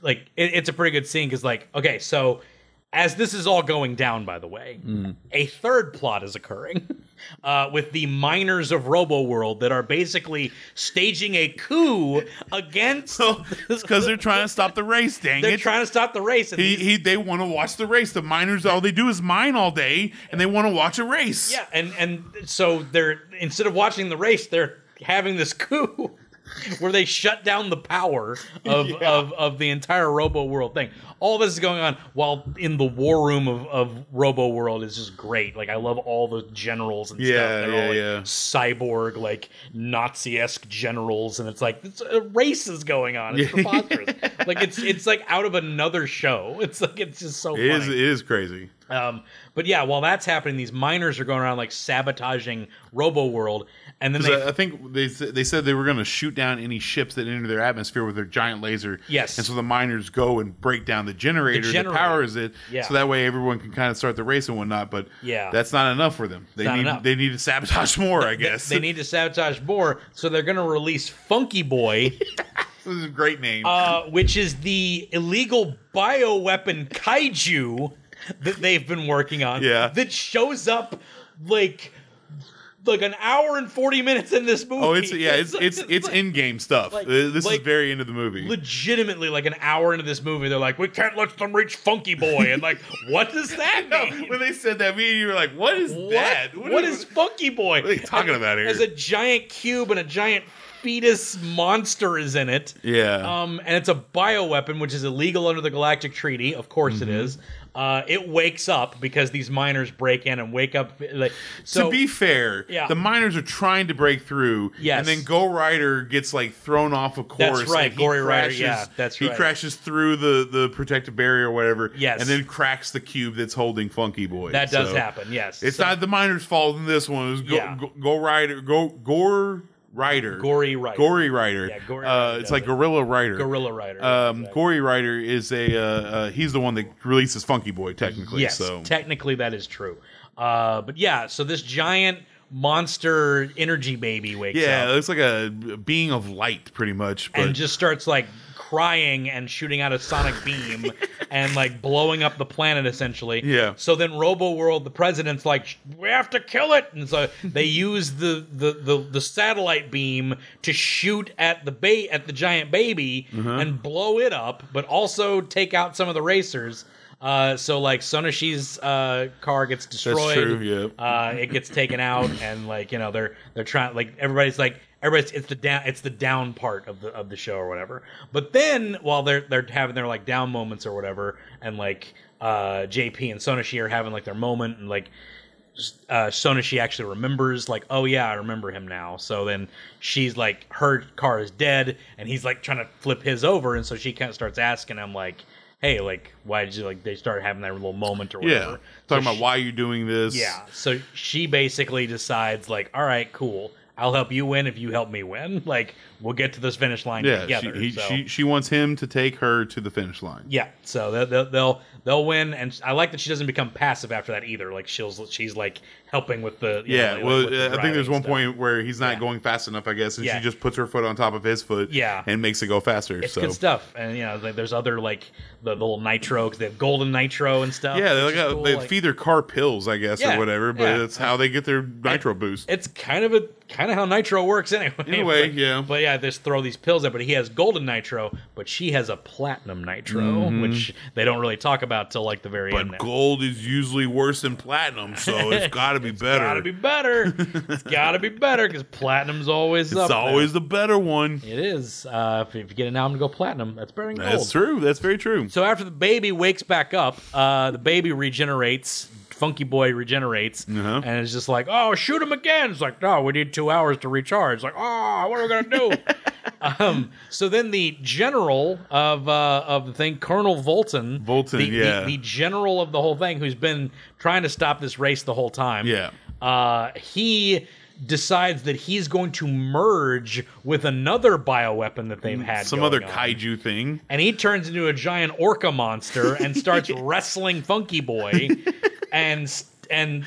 B: like it, it's a pretty good scene because like okay, so as this is all going down, by the way, a third plot is occurring. Uh, with the miners of Robo World that are basically staging a coup against.
C: So it's because they're trying to stop the race. Dang
B: they're
C: it!
B: trying to stop the race. And
C: he,
B: these-
C: he, they want to watch the race. The miners, all they do is mine all day, and they want to watch a race.
B: Yeah, and and so they're instead of watching the race, they're having this coup where they shut down the power of
C: Yeah.
B: of, of the entire Robo World thing. All this is going on while in the war room of, of Robo World is just great. Like I love all the generals and
C: Yeah,
B: stuff. They're all like
C: yeah.
B: cyborg, like Nazi esque generals, and it's like it's, a race is going on. It's preposterous. like it's it's like out of another show. It's like it's just so
C: it
B: funny.
C: is. It is crazy.
B: Um, but yeah, while that's happening, these miners are going around like sabotaging Robo World, and then they
C: I, I think they they said they were going to shoot down any ships that enter their atmosphere with their giant laser.
B: Yes.
C: And so the miners go and break down the generator, that
B: generator.
C: powers it.
B: Yeah.
C: So that way everyone can kind of start the race and whatnot. But
B: Yeah.
C: that's not enough for them. They need
B: enough.
C: they need to sabotage more. I
B: they,
C: guess
B: they need to sabotage more, so they're going to release Funky Boy,
C: this is a great name.
B: uh, which is the illegal bioweapon kaiju that they've been working on.
C: Yeah.
B: that shows up like like an hour and forty minutes in this movie.
C: oh, it's yeah, it's it's it's
B: like-
C: in game stuff.
B: like-
C: this
B: like-
C: is very into the movie.
B: legitimately like an hour into this movie they're like we can't let them reach funky boy and like what does that
C: No,
B: mean
C: when they said that, me and you were like, "What is
B: what,
C: that?
B: what is funky boy
C: What are you talking about here?
B: as a giant cube and a giant fetus monster is in it.
C: Yeah.
B: Um, and it's a bioweapon, which is illegal under the Galactic Treaty. Of course, it
C: Mm-hmm.
B: is. Uh, it wakes up because these miners break in and wake up. Like, so
C: to be fair,
B: Yeah.
C: the miners are trying to break through.
B: Yes.
C: And then Go Rider gets like thrown off a course.
B: That's right,
C: and he
B: Rider,
C: crashes-
B: yeah, that's
C: He
B: right.
C: He crashes through the, the protective barrier or whatever.
B: Yes.
C: And then cracks the cube that's holding Funky Boy.
B: that does
C: So
B: happen. Yes,
C: It's
B: So-
C: not the miners' fault in this one. It was Go,
B: Yeah.
C: Go, Go Rider, Go Gore Rider.
B: Gory Rider.
C: Gory Rider.
B: Yeah, Gory
C: uh, it's like
B: it.
C: Gorilla Rider.
B: Gorilla Rider.
C: Um,
B: Exactly.
C: Gory Rider is a uh, uh, he's the one that releases Funky Boy technically.
B: Yes,
C: so
B: technically that is true. Uh, but yeah, so this giant monster energy baby wakes up.
C: yeah, it looks like a being of light, pretty much. But
B: and just starts like crying and shooting out a sonic beam and like blowing up the planet essentially.
C: Yeah.
B: So then Robo World, the president's like, we have to kill it, and so they use the the the, the satellite beam to shoot at the ba- at the giant baby
C: Mm-hmm.
B: and blow it up, but also take out some of the racers. Uh, so like Sonoshee's uh, car gets destroyed.
C: That's true, yeah.
B: Uh, it gets taken out, and like you know they're they're trying like everybody's like everybody's it's the down it's the down part of the of the show or whatever. But then while they're they're having their like down moments or whatever, and like uh, JP and Sonoshee are having like their moment, and like uh, Sonoshee actually remembers, like, oh yeah, I remember him now. So then she's like, her car is dead, and he's like trying to flip his over, and so she kind of starts asking him, like, hey, like, why did you like? They start having that little moment or whatever.
C: yeah,
B: So
C: talking about
B: she-
C: why you're doing this.
B: Yeah. So she basically decides, like, all right, cool. I'll help you win if you help me win. Like, we'll get to this finish line
C: yeah.
B: together.
C: she, he,
B: so.
C: she she wants him to take her to the finish line.
B: Yeah, so they'll, they'll they'll they'll win, and I like that she doesn't become passive after that either. Like she'll she's like helping with the
C: Yeah,
B: know, like,
C: well,
B: the
C: I think there's one point where he's not
B: Yeah.
C: going fast enough, I guess, and
B: Yeah.
C: she just puts her foot on top of his foot,
B: Yeah.
C: and makes it go faster.
B: It's
C: so
B: good stuff, and you know like, there's other like the, the little nitro, have golden nitro and stuff.
C: yeah, they,
B: cool,
C: they
B: like-
C: feed their car pills, I guess, or whatever. But it's how they get their nitro boost.
B: It's kind of a kind of how nitro works anyway.
C: In a way,
B: But-
C: yeah.
B: But yeah, just throw these pills in. But he has golden nitro, but she has a platinum nitro, which they don't really talk about till like the very end.
C: Mm-hmm. But gold is usually worse than platinum, so it's got to be better.
B: It's gotta be better. it's gotta be better because platinum's always
C: it's
B: up. there.
C: always the better one.
B: It is. Uh, if, if you get an album to go platinum, that's better than gold.
C: That's true. That's very true.
B: So after the baby wakes back up, uh, the baby regenerates. Funky Boy regenerates,
C: Uh-huh.
B: and it's just like, "Oh, shoot him again!" It's like, "No, we need two hours to recharge." It's like, "Oh, what are we gonna do?" um, so then the general of uh, of the thing, Colonel Volton,
C: Volton,
B: the, the-
C: yeah.
B: the, general of the whole thing, who's been trying to stop this race the whole time,
C: Yeah.
B: uh, he decides that he's going to merge with another bioweapon that they've had,
C: Some other
B: on
C: kaiju thing.
B: and he turns into a giant orca monster and starts wrestling Funky Boy, and and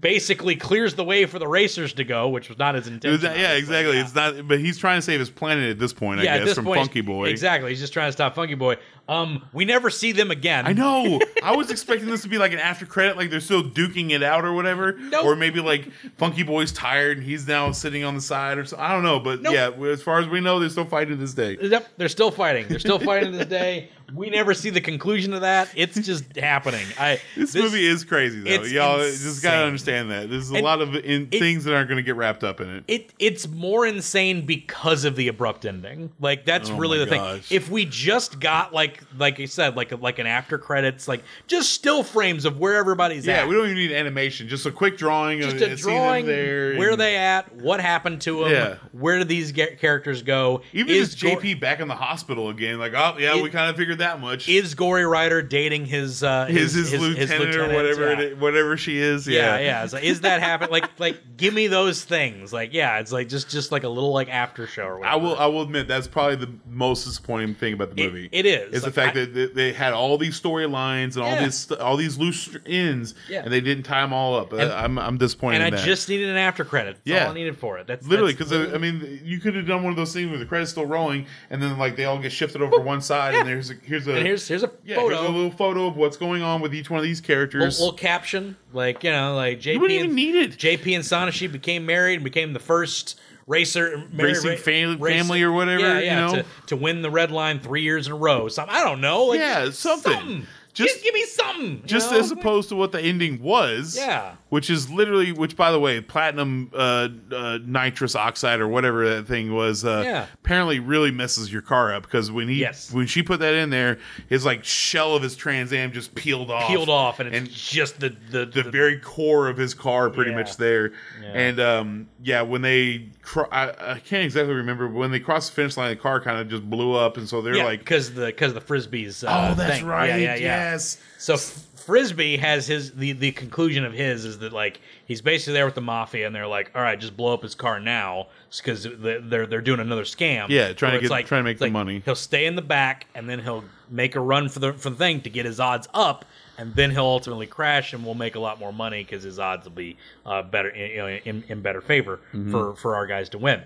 B: basically clears the way for the racers to go, which was not his intention.
C: that- yeah, exactly.
B: Yeah.
C: It's not, but he's trying to save his planet at this point, I
B: yeah, at
C: guess,
B: this
C: from
B: point,
C: Funky Boy.
B: Exactly, he's just trying to stop Funky Boy. Um, we never see them again.
C: I know. I was expecting this to be like an after credit, like they're still duking it out or whatever.
B: Nope.
C: Or maybe like Funky Boy's tired and he's now sitting on the side or so. I don't know. But
B: Nope.
C: yeah, as far as we know, they're still fighting to this day.
B: Yep, they're still fighting. They're still fighting this day. We never see the conclusion of that. It's just happening. I
C: This, movie is crazy though. Y'all just gotta understand that. There's a
B: And
C: lot of in,
B: it-
C: things that aren't going to get wrapped up in it.
B: it it's more insane because of the abrupt ending. Like that's
C: Oh
B: really the thing. If we just got like like I said, like a, like an after credits, like just still frames of where everybody's
C: yeah,
B: at.
C: Yeah, we don't even need animation. Just a quick drawing
B: just
C: of
B: a drawing
C: there.
B: where
C: and
B: they at, what happened to them,
C: Yeah.
B: where do these characters go?
C: Even
B: is
C: it's JP back in the hospital again, like, oh yeah,
B: Is-
C: we kind of figured that much.
B: is Gory Rider dating his uh,
C: his, his, lieutenant, or whatever
B: yeah.
C: it, whatever she is.
B: Yeah,
C: Yeah,
B: yeah. It's like, is that happen? Like, like, give me those things. Like, yeah, it's like just, just like a little like after show or whatever.
C: I will. I will admit that's probably the most disappointing thing about the
B: It-
C: movie.
B: it is.
C: Is
B: Like,
C: the fact
B: I-
C: that they, had all these storylines and all
B: Yeah.
C: these all these loose ends,
B: Yeah.
C: and they didn't tie them all up.
B: And-
C: I'm I'm disappointed.
B: and I just needed an after credit. That's
C: Yeah.
B: all I needed for it. That's
C: literally because uh, I mean you could have done one of those things where the credits still rolling, and then like they all get shifted over to one side, and there's a, here's a
B: and here's here's a
C: yeah
B: photo,
C: here's a little photo of what's going on with each one of these
B: little,
C: characters.
B: little caption, like you know, like JP
C: you wouldn't even
B: and
C: need it.
B: JP and Sonoshee became married and became the first racer
C: Racing
B: ra-
C: fam-
B: racing-
C: family or whatever,
B: Yeah,
C: you know?
B: to, to win the red line three years in a row. Some I don't know. Like,
C: yeah, something. Just-
B: just give me something.
C: just
B: know?
C: as opposed to what the ending was.
B: Yeah.
C: Which is literally, which by the way, platinum uh, uh, nitrous oxide or whatever that thing was, uh,
B: Yeah.
C: apparently really messes your car up because when he
B: Yes.
C: when she put that in there, his like shell of his Trans Am just peeled off,
B: peeled off, and it's
C: and
B: just the the,
C: the
B: the-
C: very core of his car pretty
B: Yeah.
C: much there.
B: Yeah.
C: And um, yeah, when they, cro- I, I can't exactly remember but when they crossed the finish line, the car kind of just blew up, and so they're
B: yeah,
C: like,
B: because the because the frisbees. Uh,
C: "Oh, that's
B: thing.
C: right,
B: Yeah, yeah, yeah.
C: Yes."
B: So Frisbee has his the the conclusion of his is that like he's basically there with the mafia and they're like, all right, just blow up his car now because they're they're doing another scam.
C: Yeah, trying to
B: it's
C: get- trying to make
B: it's
C: the money.
B: He'll stay in the back and then he'll make a run for the for the thing to get his odds up. And then he'll ultimately crash, and we'll make a lot more money because his odds will be uh, better, you know, in, in better favor
C: Mm-hmm.
B: for for our guys to win.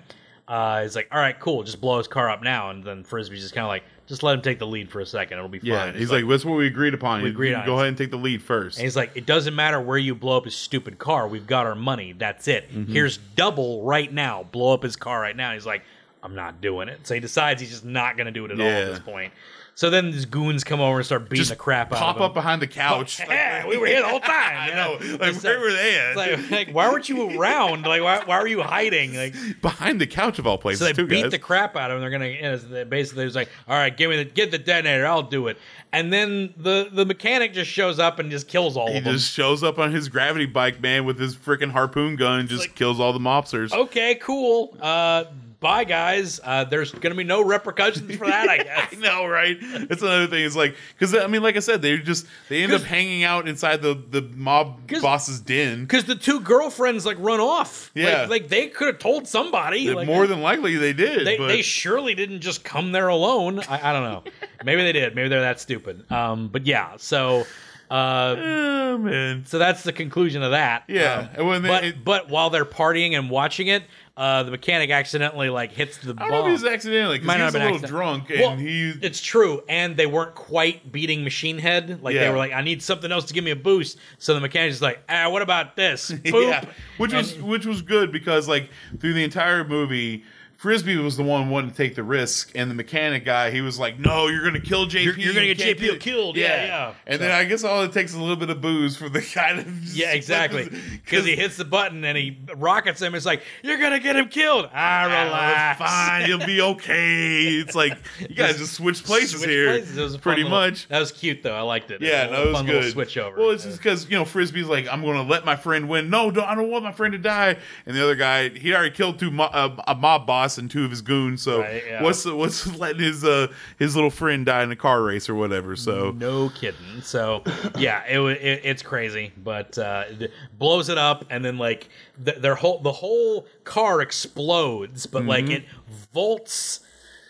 B: Uh, he's like, all right, cool, just blow his car up now, and then Frisbee's just kind of like, just let him take the lead for a second, it'll be fine.
C: Yeah, he's like, "That's what we agreed upon.
B: We agreed on
C: Go
B: it.
C: ahead and take the lead first.
B: And he's like, it doesn't matter where you blow up his stupid car. We've got our money. That's it.
C: Mm-hmm.
B: Here's double right now. Blow up his car right now. he's like, I'm not doing it. So he decides he's just not going to do it at all at this point. So then these goons come over and start beating
C: Just
B: the crap out
C: pop
B: of him.
C: up behind the couch.
B: yeah, we were here the whole time.
C: I
B: you
C: know. Like,
B: It's
C: where were they at?
B: It's like, like, why weren't you around? Like, why, why were you hiding? Like,
C: behind the couch of all places,
B: so they
C: too,
B: beat
C: guys.
B: the crap out of him. They're gonna you know, so they basically it's like, all right, give me the get the detonator. I'll do it. And then the the mechanic just shows up and just kills all
C: he
B: of them.
C: just shows up on his gravity bike, man, with his freaking harpoon gun, and just
B: like-
C: kills all the mobsters.
B: okay, cool. Uh, bye, guys. Uh, there's gonna be no repercussions for that, I guess.
C: I know, right? That's another thing. Is like because I mean, like I said, they just they end up hanging out inside the the mob boss's den.
B: Because the two girlfriends like run off.
C: Yeah.
B: like, like they could have told somebody. Like,
C: more than likely they did.
B: they,
C: but
B: they surely didn't just come there alone. I, I don't know. Maybe they did. Maybe they're that stupid. Um, but yeah. So, uh,
C: oh man,
B: so that's the conclusion of that.
C: Yeah,
B: Um,
C: they-
B: but
C: it-
B: but while they're partying and watching it, uh, the mechanic accidentally like hits the
C: I don't know if he was accidentally
B: Might
C: because
B: not
C: he
B: have
C: a
B: been
C: little
B: accident-
C: drunk and
B: Well,
C: he.
B: It's true, and they weren't quite beating Machine Head. Like they
C: Yeah.
B: were like, I need something else to give me a boost. So the mechanic's like, Ah, what about this? Boop.
C: Yeah, which was which was good because like through the entire movie, Frisbee was the one wanting to take the risk, and the mechanic guy he was like, "No, you're gonna kill JP.
B: You're- you're gonna
C: You
B: get JP killed. Yeah, yeah.
C: And
B: So-
C: then I guess all it takes is a little bit of booze for the guy to
B: Yeah, exactly. Because he hits the button and he rockets him. It's like you're gonna get him killed. Ah,
C: Ah,
B: relax.
C: it's fine. You'll be okay. It's like you guys just switch places
B: Switch
C: here,
B: places. It was
C: pretty
B: little-
C: much.
B: That was cute though. I liked it.
C: Yeah,
B: was a
C: no, it was good.
B: Switch over.
C: Well, it's just because you know Frisbee's like, I'm going to let my friend win. No, don't, I don't want my friend to die. And the other guy, he already killed two mo- uh, a mob boss and two of his goons. So
B: Right, yeah.
C: what's what's letting his uh his little friend die in a car race or whatever? So
B: No kidding. So yeah, it, it it's crazy, but uh, it blows it up, and then like th- their whole the whole car explodes, but like
C: Mm-hmm.
B: it vaults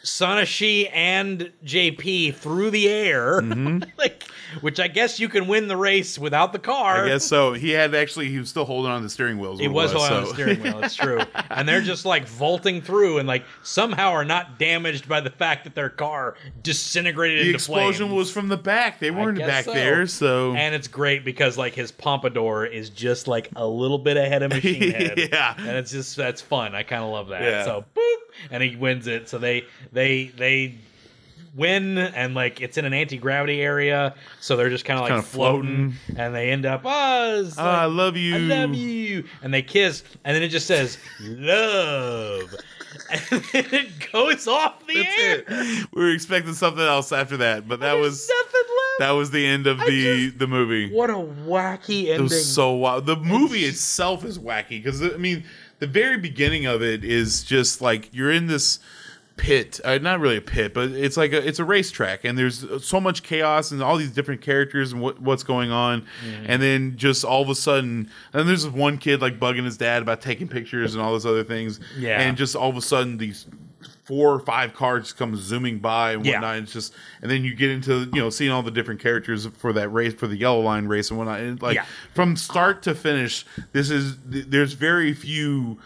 B: Sonoshee and JP through the air, like which I guess you can win the race without the car.
C: Mm-hmm. I guess so. He had actually he was still holding on to the steering wheels.
B: He was holding on the steering wheel. It's true, and they're just like vaulting through, and like somehow are not damaged by the fact that their car disintegrated
C: the explosion
B: flames.
C: was from the back. They weren't back
B: so.
C: there, so
B: And it's great because like his pompadour is just like a little bit ahead of Machine Head.
C: Yeah.
B: And it's just that's fun. I kind of love that.
C: Yeah.
B: So boop, and he wins it. So they they they win and like it's in an anti-gravity area so they're just kind of like floating,
C: floating.
B: and they end up oh it's
C: Ah, I love you.
B: I love you and they kiss and then it just says love and then it goes off the
C: That's
B: air
C: it. We were expecting something else after that, but that was
B: nothing left
C: that was the end of the the movie.
B: what a wacky ending
C: It was so wild. The movie itself is wacky because I mean, the very beginning of it is just like you're in this pit. Uh, not really a pit, but it's like a it's a racetrack, and there's so much chaos and all these different characters and what, what's going on,
B: Mm-hmm.
C: and then just all of a sudden, and there's this one kid like bugging his dad about taking pictures and all those other things,
B: Yeah.
C: and just all of a sudden these four or five cars come zooming by and
B: Yeah.
C: whatnot. It's just, and then you get into you know seeing all the different characters for that race for the yellow line race and whatnot. And like
B: Yeah.
C: from start to finish, this is there's very few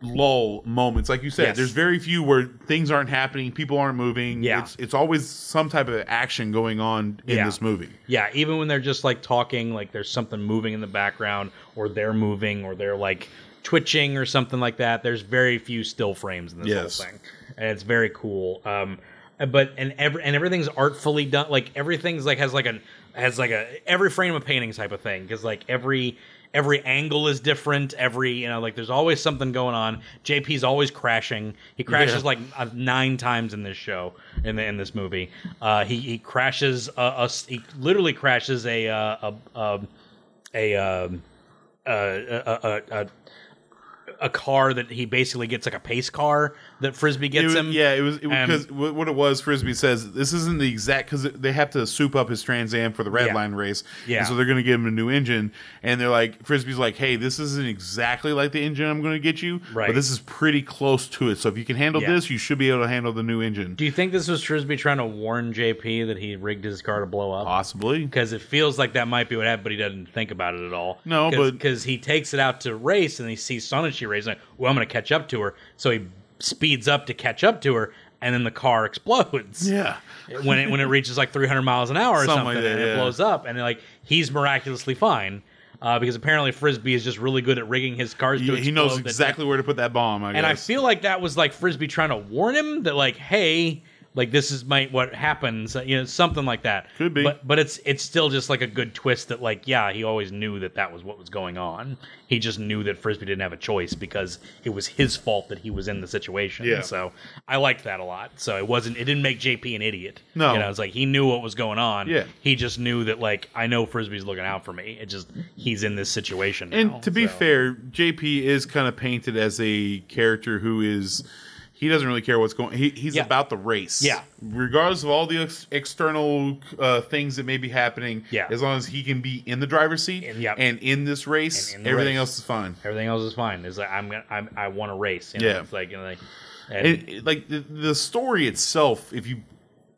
C: lull moments. Like you said,
B: Yes.
C: there's very few where things aren't happening, people aren't moving.
B: Yeah.
C: it's it's always some type of action going on in
B: Yeah.
C: this movie.
B: Yeah, even when they're just like talking, like there's something moving in the background, or they're moving, or they're like twitching or something like that. There's very few still frames in this
C: Yes.
B: whole thing, it's very cool. Um, Uh, but and every and everything's artfully done. Like everything's like has like a has like a every frame of painting type of thing because like every every angle is different. Every you know like there's always something going on. JP's always crashing. He crashes
C: Yeah.
B: like uh, nine times in this show in the, in this movie. Uh, he he crashes a, a he literally crashes a uh, a a a um, uh, a, a, a, a car that he basically gets like a pace car that Frisbee gets
C: was-
B: him.
C: yeah, it was because what it was. Frisbee says this isn't the exact because they have to soup up his Trans Am for the red
B: Yeah.
C: line race.
B: Yeah.
C: and so they're going to give him a new engine, and they're like Frisbee's like, hey, this isn't exactly like the engine I'm going to get you,
B: Right.
C: But this is pretty close to it. So if you can handle
B: Yeah.
C: this, you should be able to handle the new engine.
B: Do you think this was Frisbee trying to warn JP that he rigged his car to blow up?
C: Possibly.
B: Because it feels like that might be what happened, but he doesn't think about it at all.
C: No,
B: Cause,
C: but-
B: because he takes it out to race and he sees Sonoshee racing, like, well, I'm going to catch up to her. So he speeds up to catch up to her, and then the car explodes.
C: Yeah.
B: when it when it reaches like 300 miles an hour or
C: Something
B: something,
C: like that,
B: and it blows up, and like he's miraculously fine. Uh, because apparently Frisbee is just really good at rigging his cars to
C: He, knows
B: explode that-
C: exactly where to put that bomb. I
B: and I feel like that was like Frisbee trying to warn him that like, hey, like this is my what happens, uh, you know, something like that.
C: Could be.
B: but but it's it's still just like a good twist that like, yeah, he always knew that that was what was going on. He just knew that Frisbee didn't have a choice because it was his fault that he was in the situation.
C: Yeah.
B: So I liked that a lot. So it wasn't it didn't make JP an idiot.
C: No.
B: you know, it's like he knew what was going on.
C: Yeah.
B: he just knew that like I know Frisbee's looking out for me. It just he's in this situation. now,
C: And to be
B: so.
C: fair, JP is kind of painted as a character who is he doesn't really care what's going. He, he's
B: Yeah.
C: about the race.
B: Yeah.
C: Regardless of all the ex- external uh, things that may be happening.
B: Yeah.
C: As long as he can be in the driver's seat
B: And- yep.
C: and in this race,
B: in
C: everything
B: race.
C: else is fine.
B: Everything else is fine. Is like I'm gonna I'm, I want to race. You know?
C: Yeah.
B: it's like you know, like, and,
C: And it- like the, the story itself, if you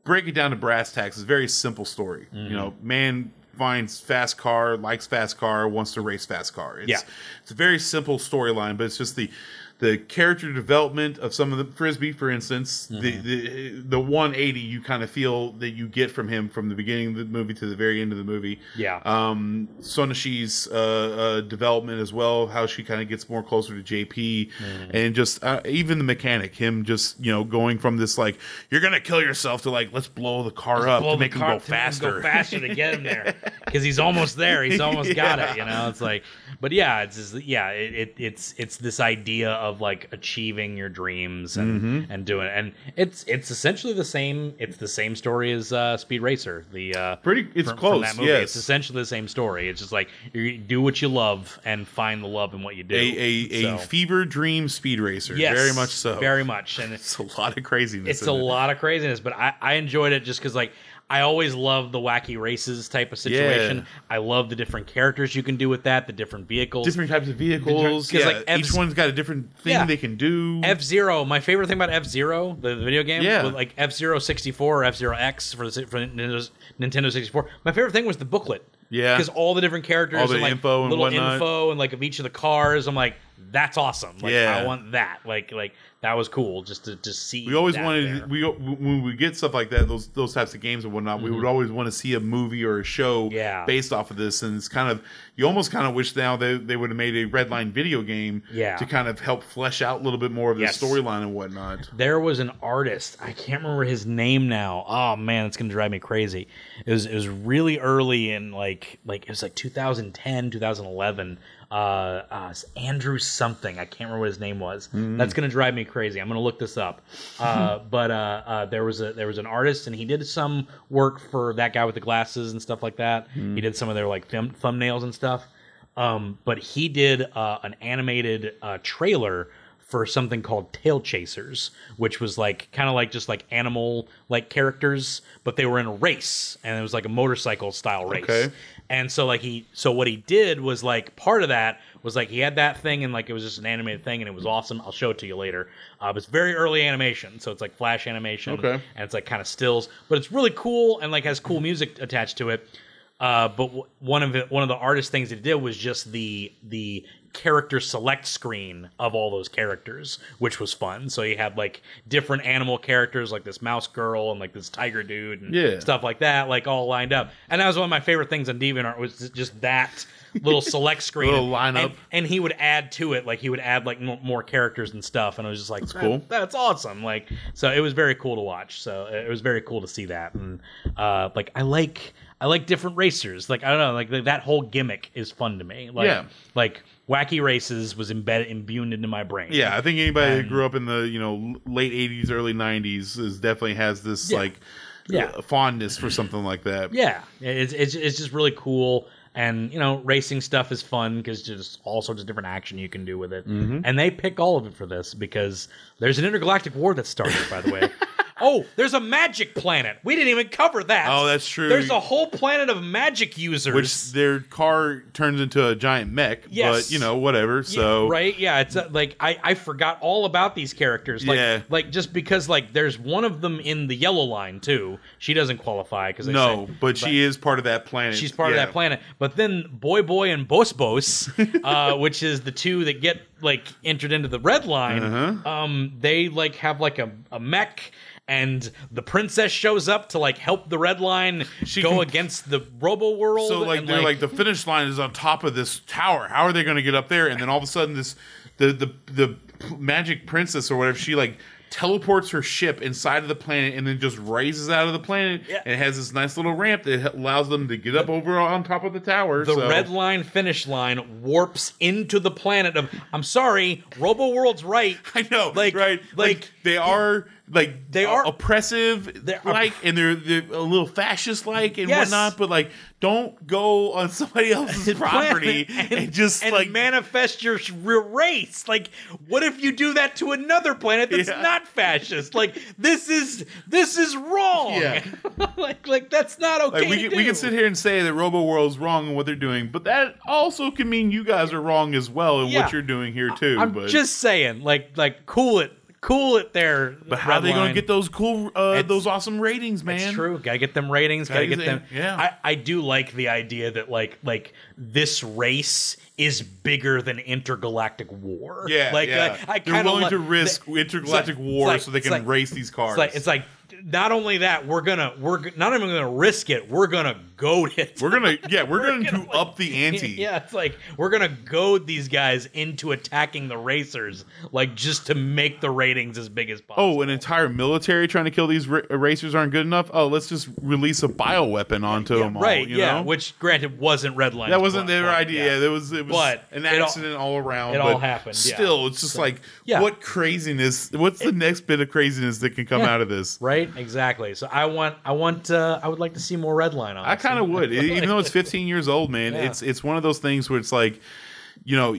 C: break it down to brass tacks, is a very simple story.
B: Mm-hmm.
C: You know, man finds fast car, likes fast car, wants to race fast car. It's,
B: Yeah.
C: it's a very simple storyline, but it's just the the character development of some of the frisbee, for instance, the
B: Mm-hmm.
C: the the 180 you kind of feel that you get from him from the beginning of the movie to the very end of the movie.
B: Yeah.
C: Um, Sonoshee's uh, uh, development as well, how she kind of gets more closer to JP,
B: Mm-hmm.
C: and just uh, even the mechanic, him just you know going from this like you're gonna kill yourself to like let's blow the car up to make him go faster.
B: go faster to get him there because he's almost there. He's almost got it. You know, it's like, but yeah, it's just, yeah, it, it, it's it's this idea of like achieving your dreams and
C: Mm-hmm.
B: and doing, it. and it's it's essentially the same. It's the same story as uh, Speed Racer. The uh,
C: Pretty- it's
B: from,
C: close,
B: From that movie.
C: yes.
B: It's essentially the same story. It's just like you do what you love and find the love in what you do.
C: a a, a fever dream speed racer,
B: yes,
C: very much so.
B: very much, and
C: it's a lot of craziness.
B: it's a
C: it.
B: lot of craziness, but I, I enjoyed it just because like I always love the wacky races type of situation.
C: Yeah.
B: I love the different characters you can do with that, the different vehicles.
C: Different types of vehicles.
B: 'cause,
C: Yeah,
B: like, F's-
C: each one's got a different thing
B: Yeah.
C: they can do.
B: F Zero, my favorite thing about F Zero, the, the video game,
C: Yeah.
B: with like F Zero sixty four or F Zero X for the for Nintendo's, Nintendo sixty four. My favorite thing was the booklet.
C: Yeah.
B: because all the different characters,
C: All the
B: and, like,
C: info and
B: little
C: whatnot.
B: info, and like of each of the cars. I'm like, that's awesome. Like,
C: Yeah.
B: I want that. Like, like that was cool just to just see.
C: we always wanted
B: there.
C: we when we get stuff like that those those types of games and whatnot we would always want to see a movie or a show
B: Mm-hmm. Yeah.
C: based off of this and it's kind of you almost kind of wish now they, they would have made a redline video game
B: Yeah.
C: to kind of help flesh out a little bit more of the
B: Yes.
C: storyline and whatnot
B: there was an artist i can't remember his name now oh man it's gonna drive me crazy it was it was really early in like like it was like 2010 2011 uh, uh andrew something. I can't remember what his name was. That's gonna drive me crazy. I'm gonna look this up. Uh but uh, uh there was a there was an artist and he did some work for that guy with the glasses and stuff like that. He did some of their like thumb, thumbnails and stuff. Um, but he did uh, an animated uh, trailer for something called Tail Chasers, which was like kind of like just like animal like characters, but they were in a race and it was like a motorcycle style race.
C: Okay.
B: And so like he so what he did was like part of that was like he had that thing and like it was just an animated thing and it was awesome. I'll show it to you later. Uh, but it's very early animation, so it's like flash animation.
C: Okay.
B: And it's like kind of stills, but it's really cool and like has cool music attached to it. Uh, but w- one of it, one of the artist things that he did was just the the character select screen of all those characters, which was fun. So you had like different animal characters, like this mouse girl and like this tiger dude and
C: Yeah.
B: stuff like that, like all lined up. And that was one of my favorite things on DeviantArt was just that little select screen,
C: Little lineup.
B: And, and he would add to it, like he would add like mo- more characters and stuff, and I was just like, that's
C: cool.
B: That's awesome. Like, so it was very cool to watch. So it was very cool to see that, and uh, like I like I like different racers. Like I don't know, like th- that whole gimmick is fun to me. Like,
C: Yeah.
B: like wacky races was embedded imbued into my brain.
C: Yeah, I think anybody
B: And-
C: that grew up in the you know late '80s, early '90s is definitely has this
B: Yeah.
C: like
B: Yeah.
C: uh, fondness for something like that.
B: Yeah, it's it's it's just really cool, and you know, racing stuff is fun because just all sorts of different action you can do with it.
C: Mm-hmm.
B: And they pick all of it for this because there's an intergalactic war that started. By the way, oh, there's a magic planet. We didn't even cover that.
C: Oh, that's true.
B: There's a whole planet of magic users.
C: Which their car turns into a giant mech,
B: Yes.
C: but you know whatever.
B: Yeah,
C: So
B: right, yeah, it's uh, like I I forgot all about these characters. Like,
C: Yeah.
B: like just because like there's one of them in the yellow line too. She doesn't qualify because
C: no, but she is part of that planet.
B: She's part of that planet. But then Boy Boy and Bos Bos, uh, which is the two that get like entered into the red line,
C: Uh-huh.
B: um, they like have like a, a mech. And the princess shows up to like help the red line
C: She
B: go
C: can-
B: against the Robo World.
C: So like
B: and,
C: they're like, the finish line is on top of this tower. How are they going to get up there? And then all of a sudden, this the the the magic princess or whatever she like teleports her ship inside of the planet and then just raises out of the planet.
B: Yeah.
C: And it has this nice little ramp that allows them to get up over on top of the tower.
B: the
C: so-
B: red line finish line warps into the planet of. I'm sorry, Robo World's right.
C: I know,
B: Like-
C: right? Like,
B: like-
C: they are like
B: They uh, are-
C: oppressive,
B: They're
C: like, and they're they're a little fascist like and
B: Yes.
C: whatnot. But like, don't go on somebody else's property
B: Planet
C: and, just
B: and
C: like
B: manifest your race. Like, what if you do that to another planet that's
C: Yeah.
B: not fascist? Like, this is this is wrong.
C: Yeah.
B: like, like that's not okay.
C: Like we can, we can sit here and say that Robo World's wrong in what they're doing, but that also can mean you guys are wrong as well in
B: Yeah.
C: what you're doing here too.
B: I'm
C: but
B: just saying, like, like cool it, cool it there.
C: but how are they going to get those cool, uh,
B: It's-
C: those awesome ratings, man?
B: It's true. Gotta get them ratings. Gotta,
C: Gotta
B: get
C: get
B: them.
C: them- yeah.
B: I, I do like the idea that like like this race is bigger than intergalactic war.
C: Yeah,
B: like
C: yeah.
B: uh, I
C: they're
B: kind of
C: willing
B: like,
C: to risk intergalactic
B: like-
C: war
B: it's
C: so they can
B: like-
C: race these cars.
B: It's like it's like not only that we're gonna we're not even gonna risk it. We're gonna goad it.
C: we're gonna yeah, we're, going
B: gonna,
C: to
B: like-
C: up the ante.
B: Yeah, it's like we're gonna goad these guys into attacking the racers, like just to make the ratings as big as possible.
C: Oh, an entire military trying to kill these ra- racers aren't good enough. Oh, let's just release a bioweapon onto them all.
B: right?
C: you
B: yeah,
C: know?
B: which granted wasn't Redline.
C: that wasn't their idea. There was it was
B: But
C: an
B: it all-
C: accident all, around.
B: it all happened, yeah.
C: Still, it's just like
B: yeah.
C: what craziness? What's the next bit of craziness that can come
B: Yeah.
C: out of this?
B: Right, exactly. So I want, I want, uh, I would like to see more Redline on.
C: I kind of would, even though it's 15 years old, man.
B: Yeah.
C: It's it's one of those things where it's like, you know,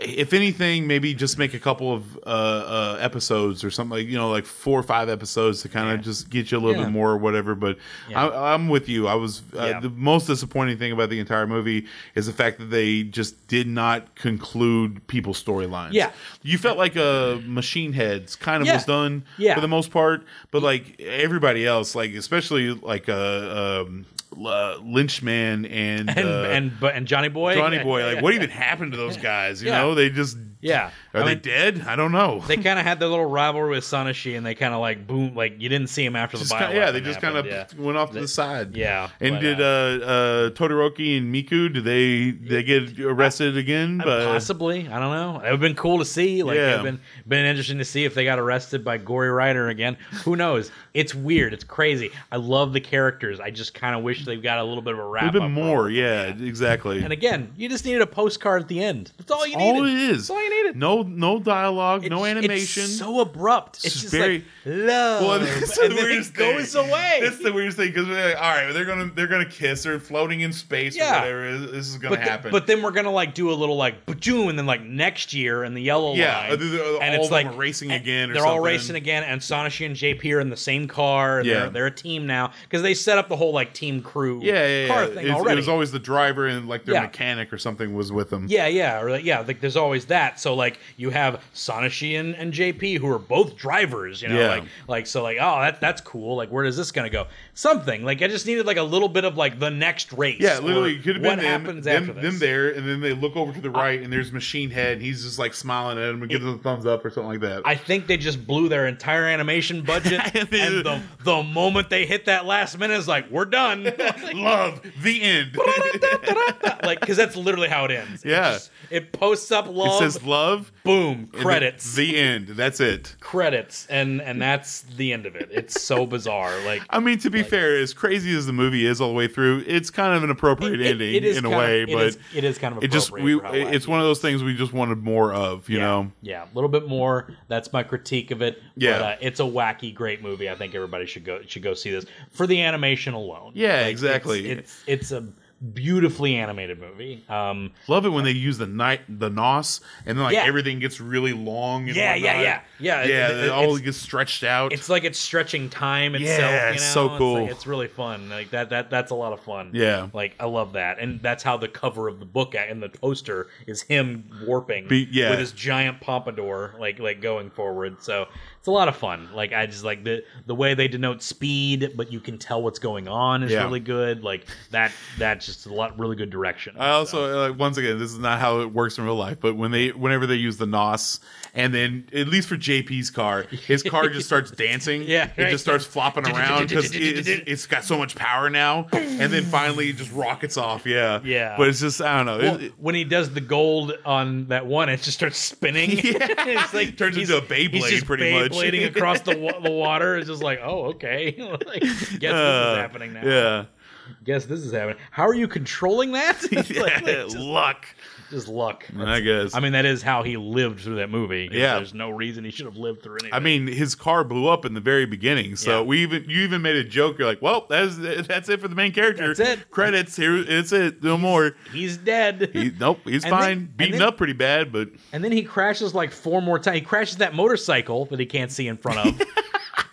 C: if anything, maybe just make a couple of uh, uh, episodes or something like you know, like four or five episodes to kind of
B: Yeah.
C: just get you a little
B: Yeah.
C: bit more or whatever. But
B: Yeah.
C: I, I'm with you. I was uh,
B: Yeah.
C: the most disappointing thing about the entire movie is the fact that they just did not conclude people's storylines.
B: Yeah.
C: you felt like a Machine Heads kind of
B: Yeah.
C: was done
B: Yeah.
C: for the most part, but like everybody else, like especially like uh, um, uh, Lynchman and
B: and
C: uh,
B: and but and Johnny Boy,
C: Johnny Boy. Like, what even happened to those guys? You
B: Yeah.
C: know, they just
B: Yeah,
C: are
B: I
C: they
B: mean,
C: dead? I don't know.
B: They kind of had their little rivalry with Sonoshee, and they kind of like boom, like you didn't see him after
C: Just
B: the
C: kinda- yeah, they just kind of
B: happened,
C: went off to the side.
B: yeah,
C: And
B: but,
C: did
B: uh,
C: uh, uh, Todoroki and Miki? Did they they get arrested again? But
B: possibly, I don't know. It would have been cool to see. Like,
C: Yeah.
B: it would been been interesting to see if they got arrested by Gory Rider again. Who knows? It's weird. It's crazy. I love the characters. I just kind of wish they got a little bit of a
C: a
B: wrap.
C: little bit
B: up
C: more.
B: it.
C: Yeah, exactly.
B: And again, you just needed a postcard at the end. That's all you needed.
C: all it is.
B: That's all you needed.
C: No, no dialogue, no
B: It's-
C: animation.
B: It's so abrupt. It's,
C: just
B: just
C: very-
B: like love,
C: Well, that's the
B: and then
C: weirdest
B: it goes
C: thing.
B: away.
C: That's the weirdest thing because we're like, all right, they're gonna they're gonna kiss. They're floating in space
B: Yeah.
C: or whatever. This is gonna
B: but, th-
C: happen.
B: but then we're gonna like do a little like bajoom, and then like next year in the yellow
C: Yeah,
B: line,
C: uh, they're- they're-
B: and
C: all
B: it's
C: of them
B: like
C: are racing
B: and
C: again or
B: they're all
C: something.
B: racing again, and Sonoshee and JP are in the same car.
C: Yeah.
B: they're, they're a team now because they set up the whole like team crew
C: yeah, yeah, yeah.
B: car
C: It's-
B: thing
C: It was always the driver and like their
B: Yeah.
C: mechanic or something was with them.
B: yeah, yeah, or like, yeah. Like there's always that. That. So like you have Sonoshee and, and JP who are both drivers, you know,
C: Yeah.
B: like like so like oh that that's cool. Like where is this gonna go? Something like I just needed like a little bit of like the next race.
C: Yeah, literally, it could have been
B: what
C: them,
B: happens
C: them,
B: after this.
C: them there, and then they look over to the right, and there's Machine Head, and he's just like smiling at him and gives him a thumbs up or something like that.
B: I think they just blew their entire animation budget,
C: And
B: the the moment they hit that last minute, is like we're done.
C: Love the end.
B: like because that's literally how it ends. It
C: Yeah.
B: just- it, posts up
C: it
B: love.
C: says love.
B: Boom, credits,
C: The end. That's it.
B: credits, and and that's the end of it. It's so bizarre. Like
C: I mean, to be fair, as crazy as the movie is all the way through, it's kind of an appropriate
B: it- it-
C: ending in a
B: kind of-
C: way. but
B: is- it is kind of
C: it just we. It's one of those things we just wanted more of. You
B: yeah,
C: know.
B: yeah, a little bit more. That's my critique of it.
C: Yeah.
B: but, uh, it's a wacky, great movie. I think everybody should go should go see this for the animation alone.
C: Yeah,
B: Like,
C: exactly.
B: It's, it's it's a beautifully animated movie. Um,
C: Love it when they use the night the nos and then like
B: Yeah.
C: everything gets really long. And
B: Yeah, yeah,
C: whatnot.
B: yeah. Yeah,
C: yeah.
B: it-
C: it, all gets stretched out.
B: it's like it's stretching time itself.
C: Yeah,
B: you know?
C: it's so
B: It's
C: cool.
B: like- It's, really fun. Like that. That that's a lot of fun.
C: Yeah.
B: Like I love that, and that's how the cover of the book and the poster is him warping.
C: Be- yeah.
B: With his giant pompadour, like like going forward. So it's a lot of fun. Like I just like the the way they denote speed, but you can tell what's going on is
C: Yeah.
B: really good. Like that. That's just a lot really good direction.
C: I also like once again, this is not how it works in real life, but when they whenever they use the nos, and then at least for JP's car, his car just starts dancing.
B: Yeah,
C: it
B: right.
C: just starts flopping around because it's, it's got so much power now, and then finally it just rockets off. Yeah,
B: Yeah.
C: But it's just I don't know.
B: Well,
C: It- it-
B: when he does the gold on that one, it just starts spinning.
C: Yeah.
B: it's like
C: Turns into a Beyblade, pretty much.
B: Beyblading across the wa- the water. It's just like, oh, okay. like, guess this
C: uh,
B: is happening now.
C: Yeah,
B: Guess this is happening. How are you controlling that? It's like-
C: yeah,
B: just,
C: luck.
B: Just luck.
C: I guess.
B: I mean, that is how he lived through that movie.
C: Yeah.
B: There's no reason he should have lived through anything.
C: I mean, his car blew up in the very beginning. So
B: Yeah.
C: we even you even made a joke. You're like, "Well, that's that's it for the main character.
B: That's it.
C: Credits here. It's it. No more."
B: he's dead.
C: He, nope, he's
B: And
C: fine.
B: and
C: Beaten
B: then-
C: up pretty bad, but
B: And then he crashes like four more times. He crashes that motorcycle that he can't see in front of.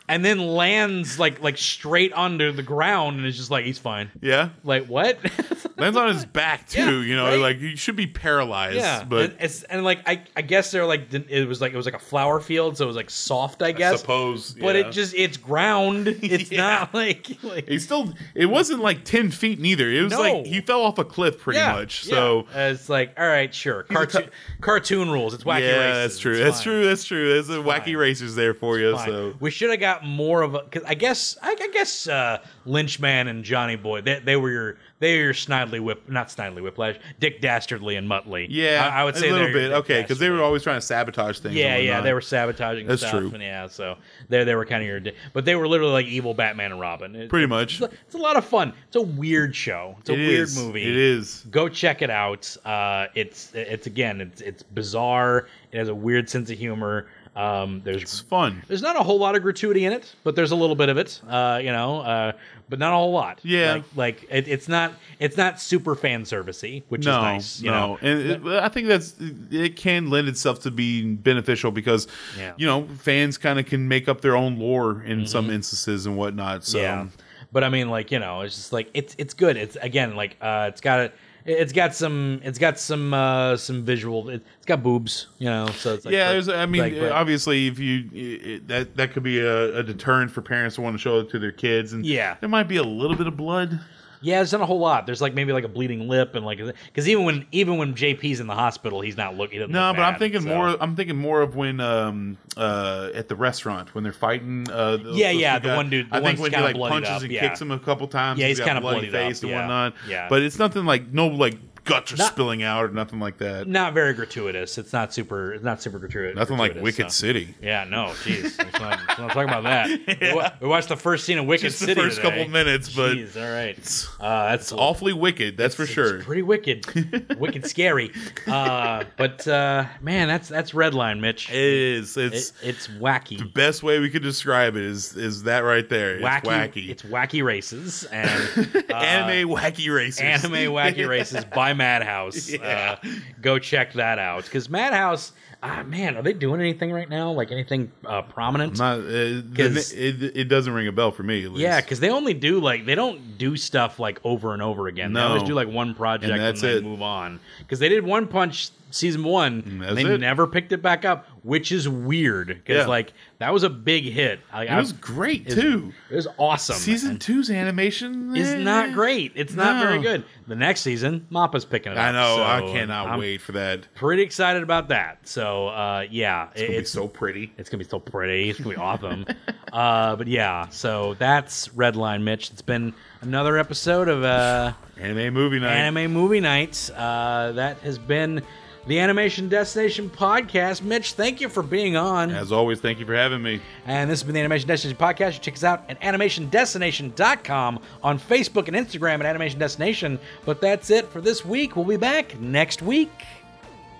B: and then lands like like straight onto the ground and it's just like he's fine.
C: yeah,
B: Like what?
C: lands on his back too.
B: Yeah,
C: you know,
B: right?
C: like you should be paralyzed.
B: yeah,
C: but
B: and, it's and like I I guess they're like it was like it was like a flower field, so it was like soft, I guess.
C: I suppose,
B: but it just it's ground. It's
C: Yeah.
B: not like like
C: he still. It wasn't like ten feet neither. It was
B: No.
C: like he fell off a cliff pretty
B: yeah,
C: much. So
B: it's like all right, sure, cartoon cartoon rules. It's wacky
C: yeah,
B: races.
C: that's true.
B: It's
C: That's
B: fine.
C: true. That's true. There's a wacky
B: fine.
C: racers there for you.
B: Fine.
C: So
B: we should have got more of a because I guess I, I guess uh, Lynchman and Johnny Boy they, they were your they were your Snidely Whip not Snidely Whiplash Dick Dastardly and Muttley
C: yeah,
B: I, I would say
C: a little bit okay because they were always trying to sabotage things.
B: yeah yeah they were sabotaging
C: That's
B: stuff
C: true.
B: and yeah so they they were kind of your but they were literally like evil Batman and Robin It-
C: pretty much.
B: it's, a, it's a lot of fun it's a weird show it's a
C: It
B: weird
C: is.
B: movie
C: It is.
B: go check it out. Uh, it's it's again it's it's bizarre. It has a weird sense of humor. Um, there's
C: It's fun.
B: there's not a whole lot of gratuity in it, but there's a little bit of it. Uh, you know, uh, but not a whole lot.
C: Yeah.
B: like, like it, it's not it's not super fan servicey, which
C: no,
B: is nice. You
C: no,
B: know,
C: and it, I think that's it can lend itself to being beneficial because
B: Yeah.
C: you know fans kind of can make up their own lore in some instances and whatnot. So
B: Mm-hmm. yeah. But I mean, like you know, it's just like it's it's good. It's again like uh, it's got a. It's got some. It's got some. Uh, some visual. It, it's got boobs, you know. So it's like,
C: yeah, there's. I mean,
B: like,
C: obviously, if you it, that that could be a, a deterrent for parents to want to show it to their kids, and
B: Yeah.
C: there might be a little bit of blood.
B: Yeah, there's not a whole lot. There's like maybe like a bleeding lip and like because even when even when JP's in the hospital, he's not looking. Doesn't
C: No,
B: look
C: but I'm thinking
B: so.
C: more. I'm thinking more of when um uh at the restaurant when they're fighting. Uh, those-
B: Yeah,
C: those
B: yeah, the
C: guys.
B: one dude- the
C: I think when he like punches
B: up,
C: and
B: yeah.
C: kicks him a couple times.
B: Yeah, he's
C: got
B: kinda
C: bloody
B: bloodied up,
C: face and
B: yeah,
C: whatnot.
B: yeah.
C: but it's nothing like no like guts are
B: Not-
C: spilling out or nothing like that.
B: Not very gratuitous. It's not super. It's not super gratuitous.
C: Nothing like Wicked
B: so.
C: City.
B: Yeah, no, jeez, let's not, let's not talk about that. We We watched the first scene of Wicked
C: Just the
B: City
C: first
B: today.
C: couple minutes, but
B: Jeez, all right, uh, that's
C: awfully wicked. That's for
B: it's
C: sure.
B: pretty wicked, wicked scary. Uh, but uh, man, that's that's Redline, Mitch.
C: It is. It's
B: It- it's wacky.
C: the best way we could describe it is is that right there. It's
B: wacky,
C: wacky.
B: It's wacky races and uh,
C: anime wacky races.
B: anime wacky races by Madhouse.
C: Yeah.
B: Uh, go check that out because Madhouse. ah, man, are they doing anything right now? Like anything uh, prominent?
C: Not uh, the, it, it doesn't ring a bell for me. At least.
B: Yeah, because they only do like they don't do stuff like over and over again. They always do like one project
C: And
B: and, then
C: it.
B: move on. Because they did One Punch season one,
C: that's
B: they
C: it.
B: never picked it back up, which is weird. Because
C: Yeah.
B: like that was a big hit. Like,
C: it was
B: I've-
C: great too.
B: It was awesome.
C: Season
B: And
C: two's animation
B: is
C: eh,
B: not great. It's not very good. The next season, Mappa's picking it up.
C: I know. I cannot
B: I'm
C: wait for that.
B: Pretty excited about that. So uh, yeah,
C: It's, gonna be
B: it's
C: so pretty.
B: it's gonna be so pretty. It's gonna be awesome. uh, but yeah, so that's Redline Mitch. It's been another episode of uh,
C: Anime movie night.
B: Anime Movie Nights. Uh, that has been the Animation Destination podcast. Mitch, thank you for being on.
C: As always, thank you for having me.
B: And this has been the Animation Destination podcast. You check us out at animationdestination.com on Facebook and Instagram at Animation Destination. But that's it for this week. We'll be back next week.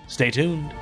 B: Stay tuned.